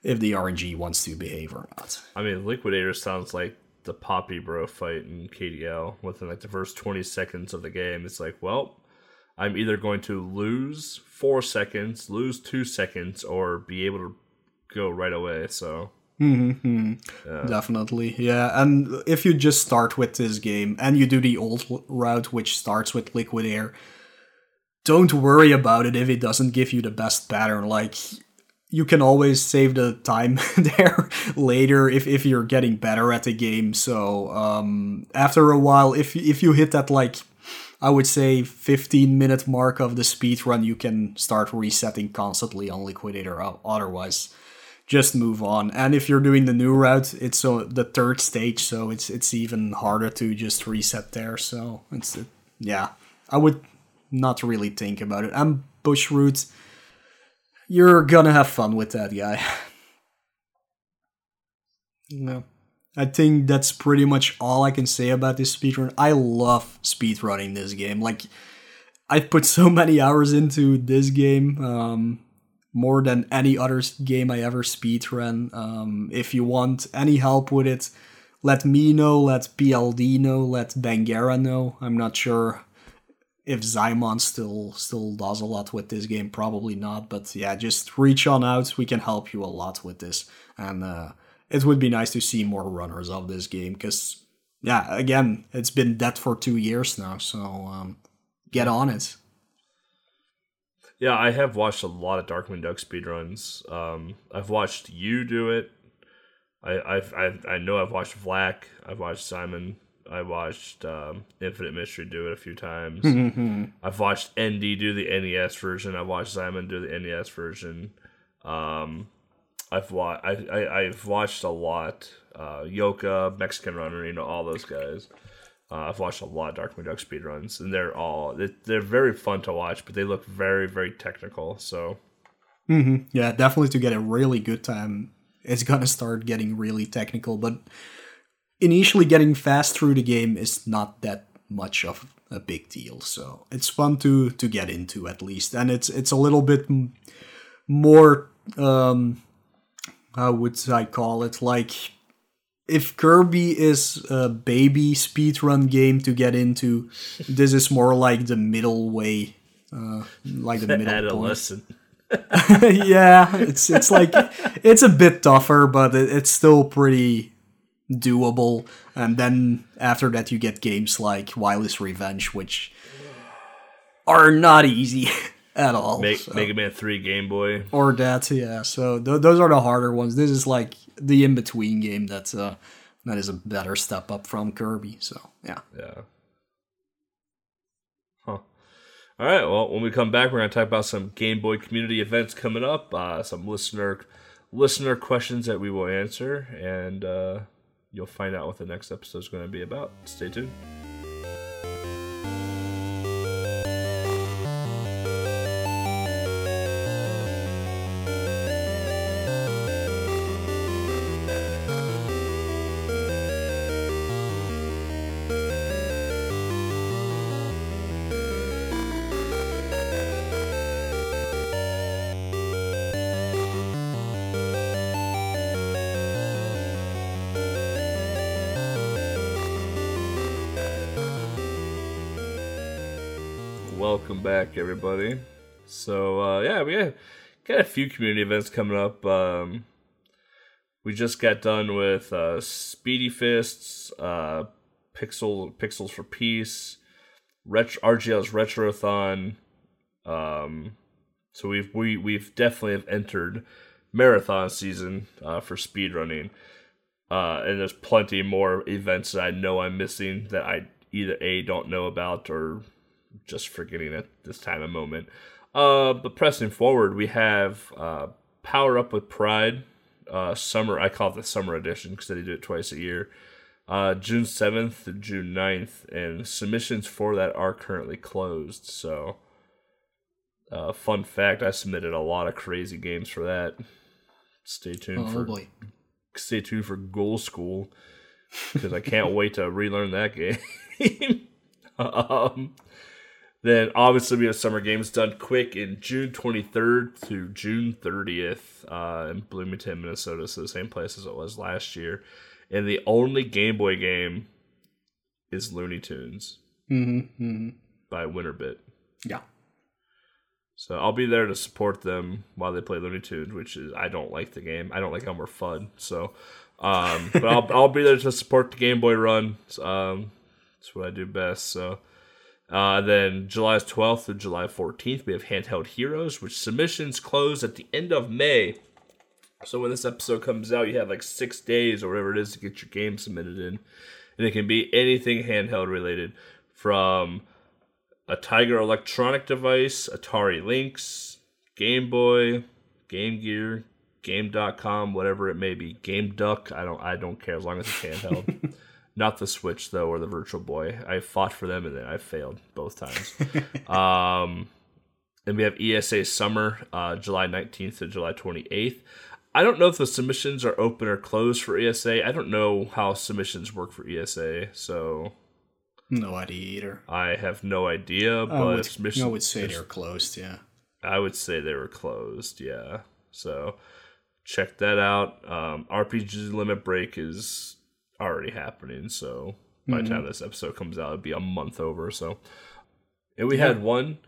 if the RNG wants to behave or not. I mean, Liquidator sounds like the Poppy Bro fight in KDL within like the first 20 seconds of the game. It's like, well, I'm either going to lose four seconds, lose two seconds, or be able to go right away. So. Mm-hmm. Yeah. Definitely, yeah. And if you just start with this game and you do the old route, which starts with Liquidator, don't worry about it if it doesn't give you the best pattern. Like you can always save the time [LAUGHS] there later if, if you're getting better at the game. So um, after a while, if if you hit that like I would say 15 minute mark of the speed run, you can start resetting constantly on Liquidator. Uh, otherwise, just move on. And if you're doing the new route, it's so the third stage, so it's it's even harder to just reset there. So it's uh, yeah, I would not really think about it. And Bushroot you're gonna have fun with that guy. [LAUGHS] no. I think that's pretty much all I can say about this speedrun. I love speedrunning this game. Like, I've put so many hours into this game, um, more than any other game I ever speedrun. Um, if you want any help with it, let me know, let PLD know, let Bangera know. I'm not sure if Zymon still still does a lot with this game, probably not. But yeah, just reach on out. We can help you a lot with this, and uh, it would be nice to see more runners of this game because yeah, again, it's been dead for two years now. So um, get on it. Yeah, I have watched a lot of Darkwing Duck speedruns. Um, I've watched you do it. I I've, I've I know I've watched Vlak. I've watched Simon I watched um, Infinite Mystery do it a few times. [LAUGHS] I've watched ND do the NES version. I've watched Simon do the NES version. Um, I've watched I, I I've watched a lot. Uh, Yoka, Mexican Runner, you know all those guys. Uh, I've watched a lot of Darkwing Duck speedruns, and they're all they're very fun to watch, but they look very very technical. So, mm-hmm. yeah, definitely to get a really good time, it's gonna start getting really technical. But initially getting fast through the game is not that much of a big deal. So it's fun to to get into at least, and it's it's a little bit more. Um, how would I call it? Like if Kirby is a baby speedrun game to get into, this is more like the middle way, uh, like the [LAUGHS] middle adolescent. [LAUGHS] yeah, it's it's like it's a bit tougher, but it, it's still pretty doable. And then after that, you get games like Wily's Revenge, which are not easy [LAUGHS] at all. Make, so. Mega Man 3 Game Boy. Or that, yeah. So th- those are the harder ones. This is like the in between game that's uh, that is a better step up from Kirby. So, yeah. Yeah. Huh. All right. Well, when we come back, we're going to talk about some Game Boy community events coming up, uh, some listener listener questions that we will answer, and uh, you'll find out what the next episode is going to be about. Stay tuned. Welcome back, everybody. So uh, yeah, we got, a few community events coming up. Um, we just got done with uh, Speedy Fists, uh, Pixel Pixels for Peace, Retro, RGL's Retrothon. Um, so we've we we've definitely have entered marathon season uh, for speedrunning. Uh, and there's plenty more events that I know I'm missing that I either a don't know about or just forgetting at this time and moment. Uh, but pressing forward, we have uh, Power Up with Pride, uh, summer. I call it the summer edition because they do it twice a year. Uh, June seventh to June 9th, and submissions for that are currently closed. So, uh, fun fact: I submitted a lot of crazy games for that. Stay tuned Oh for boy. stay tuned for Goal School because I can't wait to relearn that [LAUGHS] game. um, then obviously we have summer games done quick in June 23rd to June 30th uh, in Bloomington, Minnesota, so the same place as it was last year. And the only Game Boy game is Looney Tunes Mm-hmm, mm-hmm. by Winterbit. Yeah. So I'll be there to support them while they play Looney Tunes, which is I don't like the game. I don't like Elmer Fudd. So, um, but I'll [LAUGHS] I'll be there to support the Game Boy run. Um, that's what I do best. So, uh, then July 12th through July 14th, we have Handheld Heroes, which submissions close at the end of May. So when this episode comes out, you have like six days or whatever it is to get your game submitted in, and it can be anything handheld related, from a Tiger electronic device, Atari Lynx, Game Boy, Game Gear, Game.com, whatever it may be. Game Duck, I don't I don't care as long as it's handheld. [LAUGHS] Not the Switch though or the Virtual Boy. I fought for them and then I failed both times. [LAUGHS] um and we have ESA Summer, uh, July 19th to July 28th. I don't know if the submissions are open or closed for ESA. I don't know how submissions work for ESA, so No idea either. I have no idea. I But would, submissions, I would say they're closed, yeah. I would say they were closed. Yeah. So check that out. Um, RPG Limit Break is already happening. So by the time this episode comes out, it'd be a month over. So, and we had one.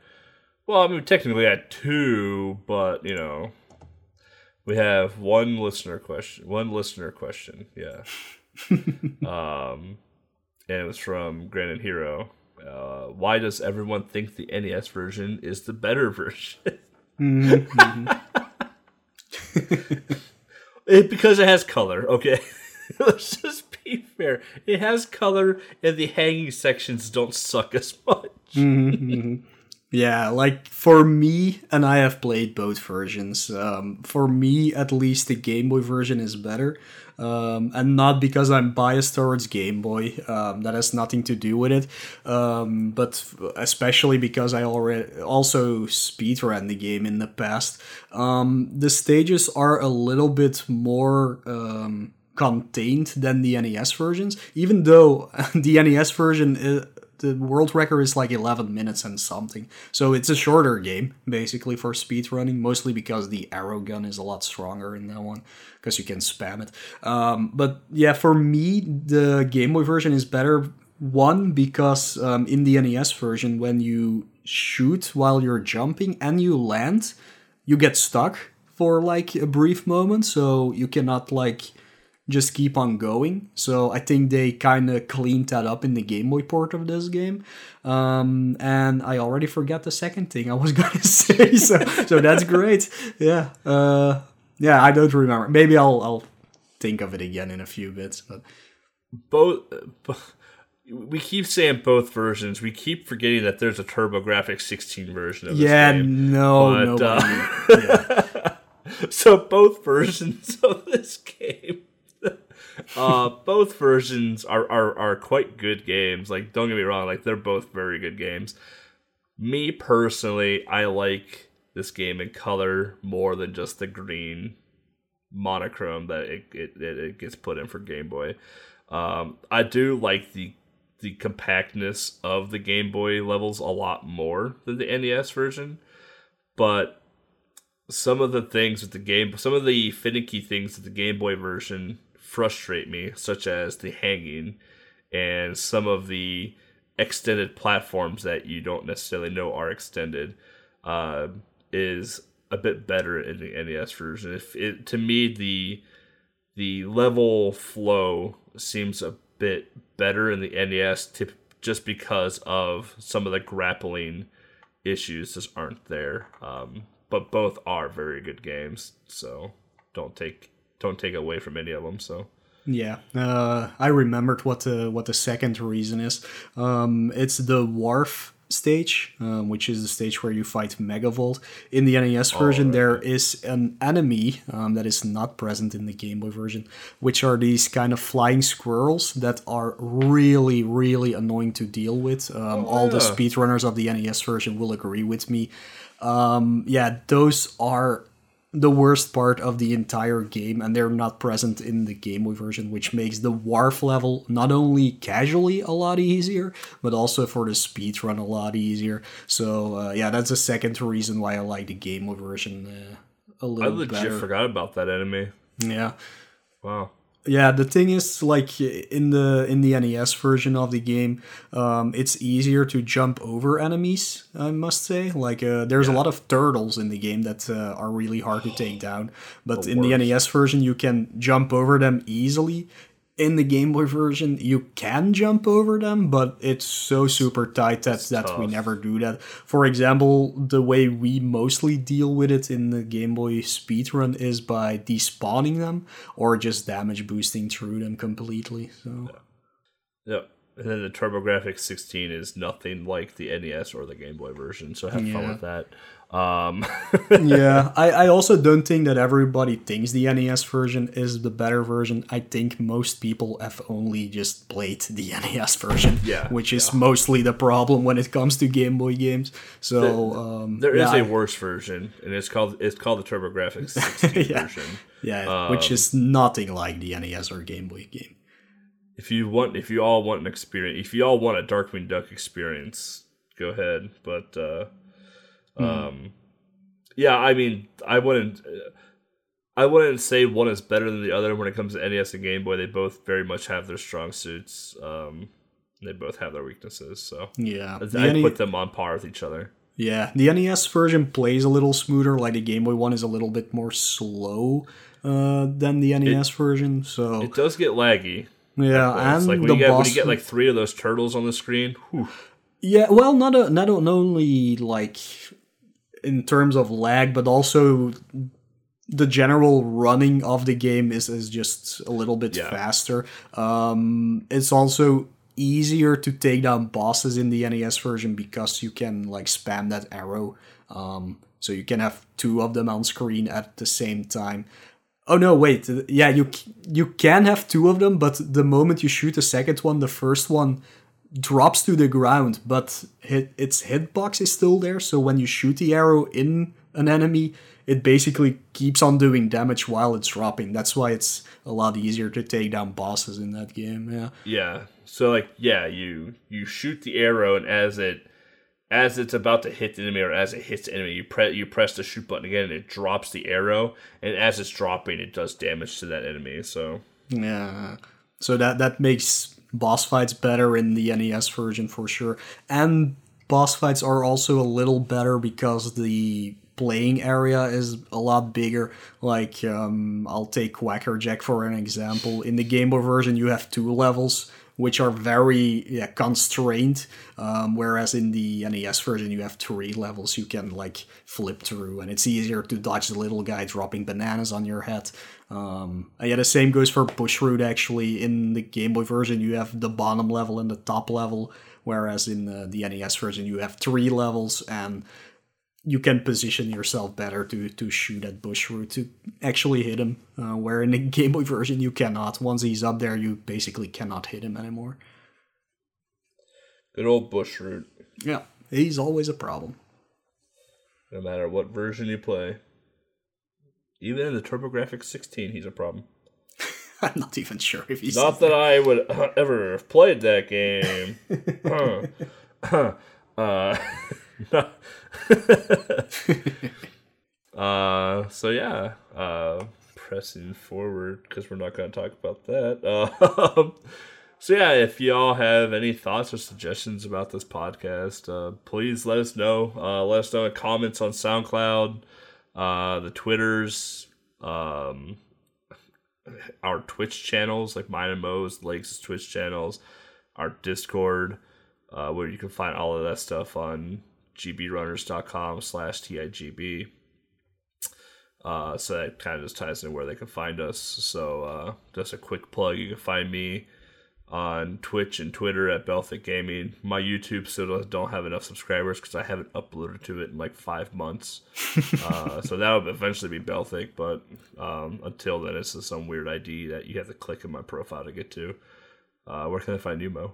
Well, I mean, technically we had two, but you know, we have one listener question. One listener question. Yeah. [LAUGHS] um, and it was from Granite Hero. Uh, why does everyone think the NES version is the better [LAUGHS] version? [LAUGHS] it, because it has color, okay? Let's just be fair. It has color, and the hanging sections don't suck as much. [LAUGHS] Yeah, like for me, and I have played both versions. Um, for me, at least, the Game Boy version is better, um, and not because I'm biased towards Game Boy. Um, that has nothing to do with it, um, but especially because I already also speedran the game in the past. Um, the stages are a little bit more. Contained than the NES versions even though [LAUGHS] the NES version is, the world record is like 11 minutes and something. So it's a shorter game, basically, for speedrunning, mostly because the arrow gun is a lot stronger in that one, because you can spam it. Um, but yeah, for me, the Game Boy version is better. One, because um, in the NES version, when you shoot while you're jumping and you land, you get stuck for like a brief moment, so you cannot like just keep on going. So I think they kind of cleaned that up in the Game Boy port of this game. Um, and I already forgot the second thing I was [LAUGHS] gonna say. So so that's great. Yeah. Uh, yeah. I don't remember. Maybe I'll I'll think of it again in a few bits. But Both. We keep saying both versions. We keep forgetting that there's a TurboGrafx 16 version of this game. yeah, game. no, But, no. uh, yeah. [LAUGHS] So both versions of this game, uh, both versions are, are are quite good games. Like, don't get me wrong, like they're both very good games. Me personally, I like this game in color more than just the green monochrome that it it, it, gets put in for Game Boy. Um, I do like the the compactness of the Game Boy levels a lot more than the NES version, but some of the things with the game, some of the finicky things with the Game Boy version frustrate me, such as the hanging and some of the extended platforms that you don't necessarily know are extended. Uh, is a bit better in the NES version. If it to me the the level flow seems a bit better in the NES just because of some of the grappling issues just aren't there. Um, but both are very good games, so don't take don't take away from any of them. So Yeah, uh, I remembered what the what the second reason is. Um, it's the wharf stage, um, which is the stage where you fight Megavolt. In the NES version, right. there is an enemy um, that is not present in the Game Boy version, which are these kind of flying squirrels that are really, really annoying to deal with. Um, all the speedrunners of the NES version will agree with me. Um, yeah, those are the worst part of the entire game, and they're not present in the Game Boy version, which makes the wharf level not only casually a lot easier, but also for the speed run a lot easier. So uh, yeah, that's the second reason why I like the Game Boy version uh, a little bit. I legit better. forgot about that enemy. Yeah. Wow. Yeah, the thing is, like in the in the NES version of the game, um, it's easier to jump over enemies. I must say, like uh, there's a lot of turtles in the game that uh, are really hard to take down. [GASPS] But The in the. NES version, you can jump over them easily. In the Game Boy version, you can jump over them, but it's so super tight that, that we never do that. For example, the way we mostly deal with it in the Game Boy speedrun is by despawning them or just damage boosting through them completely. So Yep. And then the TurboGrafx 16 is nothing like the NES or the Game Boy version, so have fun with that. Um, [LAUGHS] yeah, I, I also don't think that everybody thinks the NES version is the better version. I think most people have only just played the [LAUGHS] NES version, Yeah, which is mostly the problem when it comes to Game Boy games. So um, there is yeah, a worse version, and it's called it's called the TurboGrafx [LAUGHS] 16 Yeah. version. yeah, which um, is nothing like the NES or Game Boy game. If you want, if you all want an experience, if you all want a Darkwing Duck experience, go ahead. But uh, Hmm. um, yeah, I mean, I wouldn't. uh, I wouldn't say one is better than the other when it comes to NES and Game Boy. They both very much have their strong suits. Um, they both have their weaknesses. So Yeah, I the, put them on par with each other. yeah, the NES version plays a little smoother. Like the Game Boy one is a little bit more slow uh, than the NES version. So It does get laggy. Yeah, and like when the you, get, when you get like three of those turtles on the screen. Whew, Yeah, well, not a, not only like in terms of lag, but also the general running of the game is is just a little bit Yeah. faster. Um, it's also easier to take down bosses in the NES version because you can like spam that arrow. Um, so you can have two of them on screen at the same time. Oh no, wait. Yeah, you you can have two of them, but the moment you shoot the second one, the first one drops to the ground, but hit, its hitbox is still there. So when you shoot the arrow in an enemy, it basically keeps on doing damage while it's dropping. That's why it's a lot easier to take down bosses in that game. Yeah. Yeah. So like yeah, you you shoot the arrow and as it as it's about to hit the enemy or as it hits the enemy, you press you press the shoot button again and it drops the arrow and as it's dropping it does damage to that enemy. So Yeah. So that that makes boss fights better in the NES version for sure. And boss fights are also a little better because the playing area is a lot bigger. Like um, I'll take Quackerjack for an example. In the Game Boy version, you have two levels. Which are very yeah, constrained, um, whereas in the NES version you have three levels you can like flip through, and it's easier to dodge the little guy dropping bananas on your head. Um, yeah, the same goes for Bushroot. Actually, in the Game Boy version, you have the bottom level and the top level, whereas in the, the NES version, you have three levels, and you can position yourself better to to shoot at Bushroot to actually hit him. Uh, where in the [LAUGHS] Game Boy version, you cannot. Once he's up there, you basically cannot hit him anymore. good old Bushroot. Yeah, he's always a problem. No matter what version you play. Even in the TurboGrafx 16, he's a problem. [LAUGHS] I'm not even sure if he's Not that I would ever have played that game. [LAUGHS] Huh. uh, [LAUGHS] uh, so yeah, uh, pressing forward because we're not going to talk about that. Uh, [LAUGHS] so yeah, if y'all have any thoughts or suggestions about this podcast, uh, please let us know. Uh, let us know in comments on SoundCloud, uh, the Twitters, um, our Twitch channels, like mine and Mo's, Lakes' Twitch channels, our Discord, uh, where you can find all of that stuff on gbrunners.com slash TIGB. Uh, so that kind of just ties in where they can find us. So uh, just a quick plug: you can find me on Twitch and Twitter at Belthic Gaming. My YouTube still don't have enough subscribers because I haven't uploaded to it in like five months. [LAUGHS] uh, so that will eventually be Belthic, but um, until then, it's just some weird ID that you have to click in my profile to get to. Uh, where can I find you, Mo?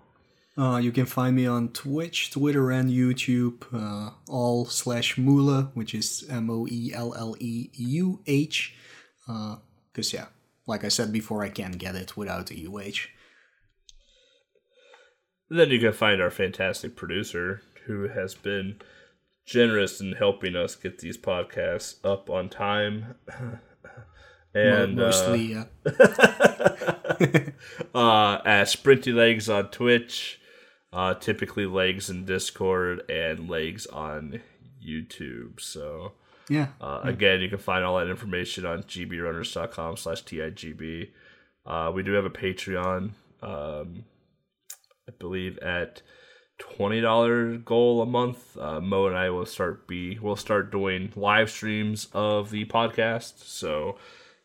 Uh, you can find me on Twitch, Twitter, and YouTube, uh, all slash Moele, which is M O E L L E U H. Because, yeah, like I said before, I can't get it without the UH. then you can find our fantastic producer who has been generous in helping us get these podcasts up on time. [LAUGHS] and Mo- mostly, uh, [LAUGHS] uh, at Sprinty Legs on Twitch, uh, typically Legs in Discord, and Legs on YouTube. So yeah. uh, again, you can find all that information on gbrunners.com slash TIGB. Uh, we do have a Patreon, um, I believe at twenty dollar goal a month. Uh, Mo and I will start be we'll start doing live streams of the podcast. So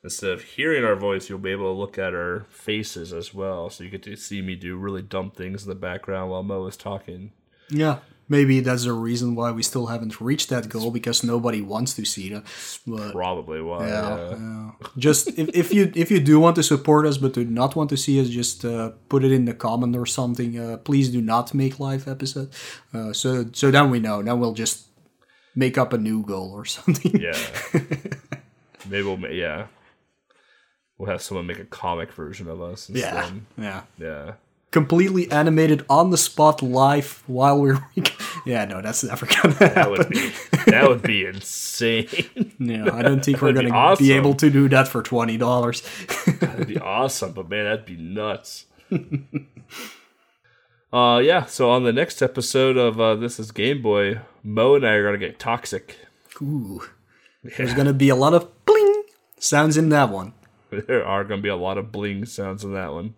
instead of hearing our voice, you'll be able to look at our faces as well. So you get to see me do really dumb things in the background while Mo is talking. Yeah. Maybe that's the reason why we still haven't reached that goal because nobody wants to see that. But Probably why. yeah, yeah. yeah. just if, if you if you do want to support us but do not want to see us, just uh, put it in the comment or something. Uh, please do not make live episode. Uh, so so then we know. Now we'll just make up a new goal or something. Yeah. [LAUGHS] Maybe we'll yeah. We'll have someone make a comic version of us yeah, yeah. Yeah. Completely animated on the spot live while we're. [LAUGHS] yeah, no, that's never gonna happen. That would be [LAUGHS] that would be insane. Yeah, I don't think [LAUGHS] we're gonna be awesome. able to do that for twenty dollars. That'd be awesome, but man, that'd be nuts. uh yeah, so on the next episode of uh, This is Game Boy, Mo and I are gonna get toxic. Ooh, there's gonna be a lot of bling sounds in that one. [LAUGHS] There are gonna be a lot of bling sounds in that one.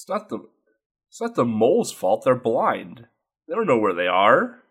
It's not the it's not the mole's fault. They're blind. They don't know where they are.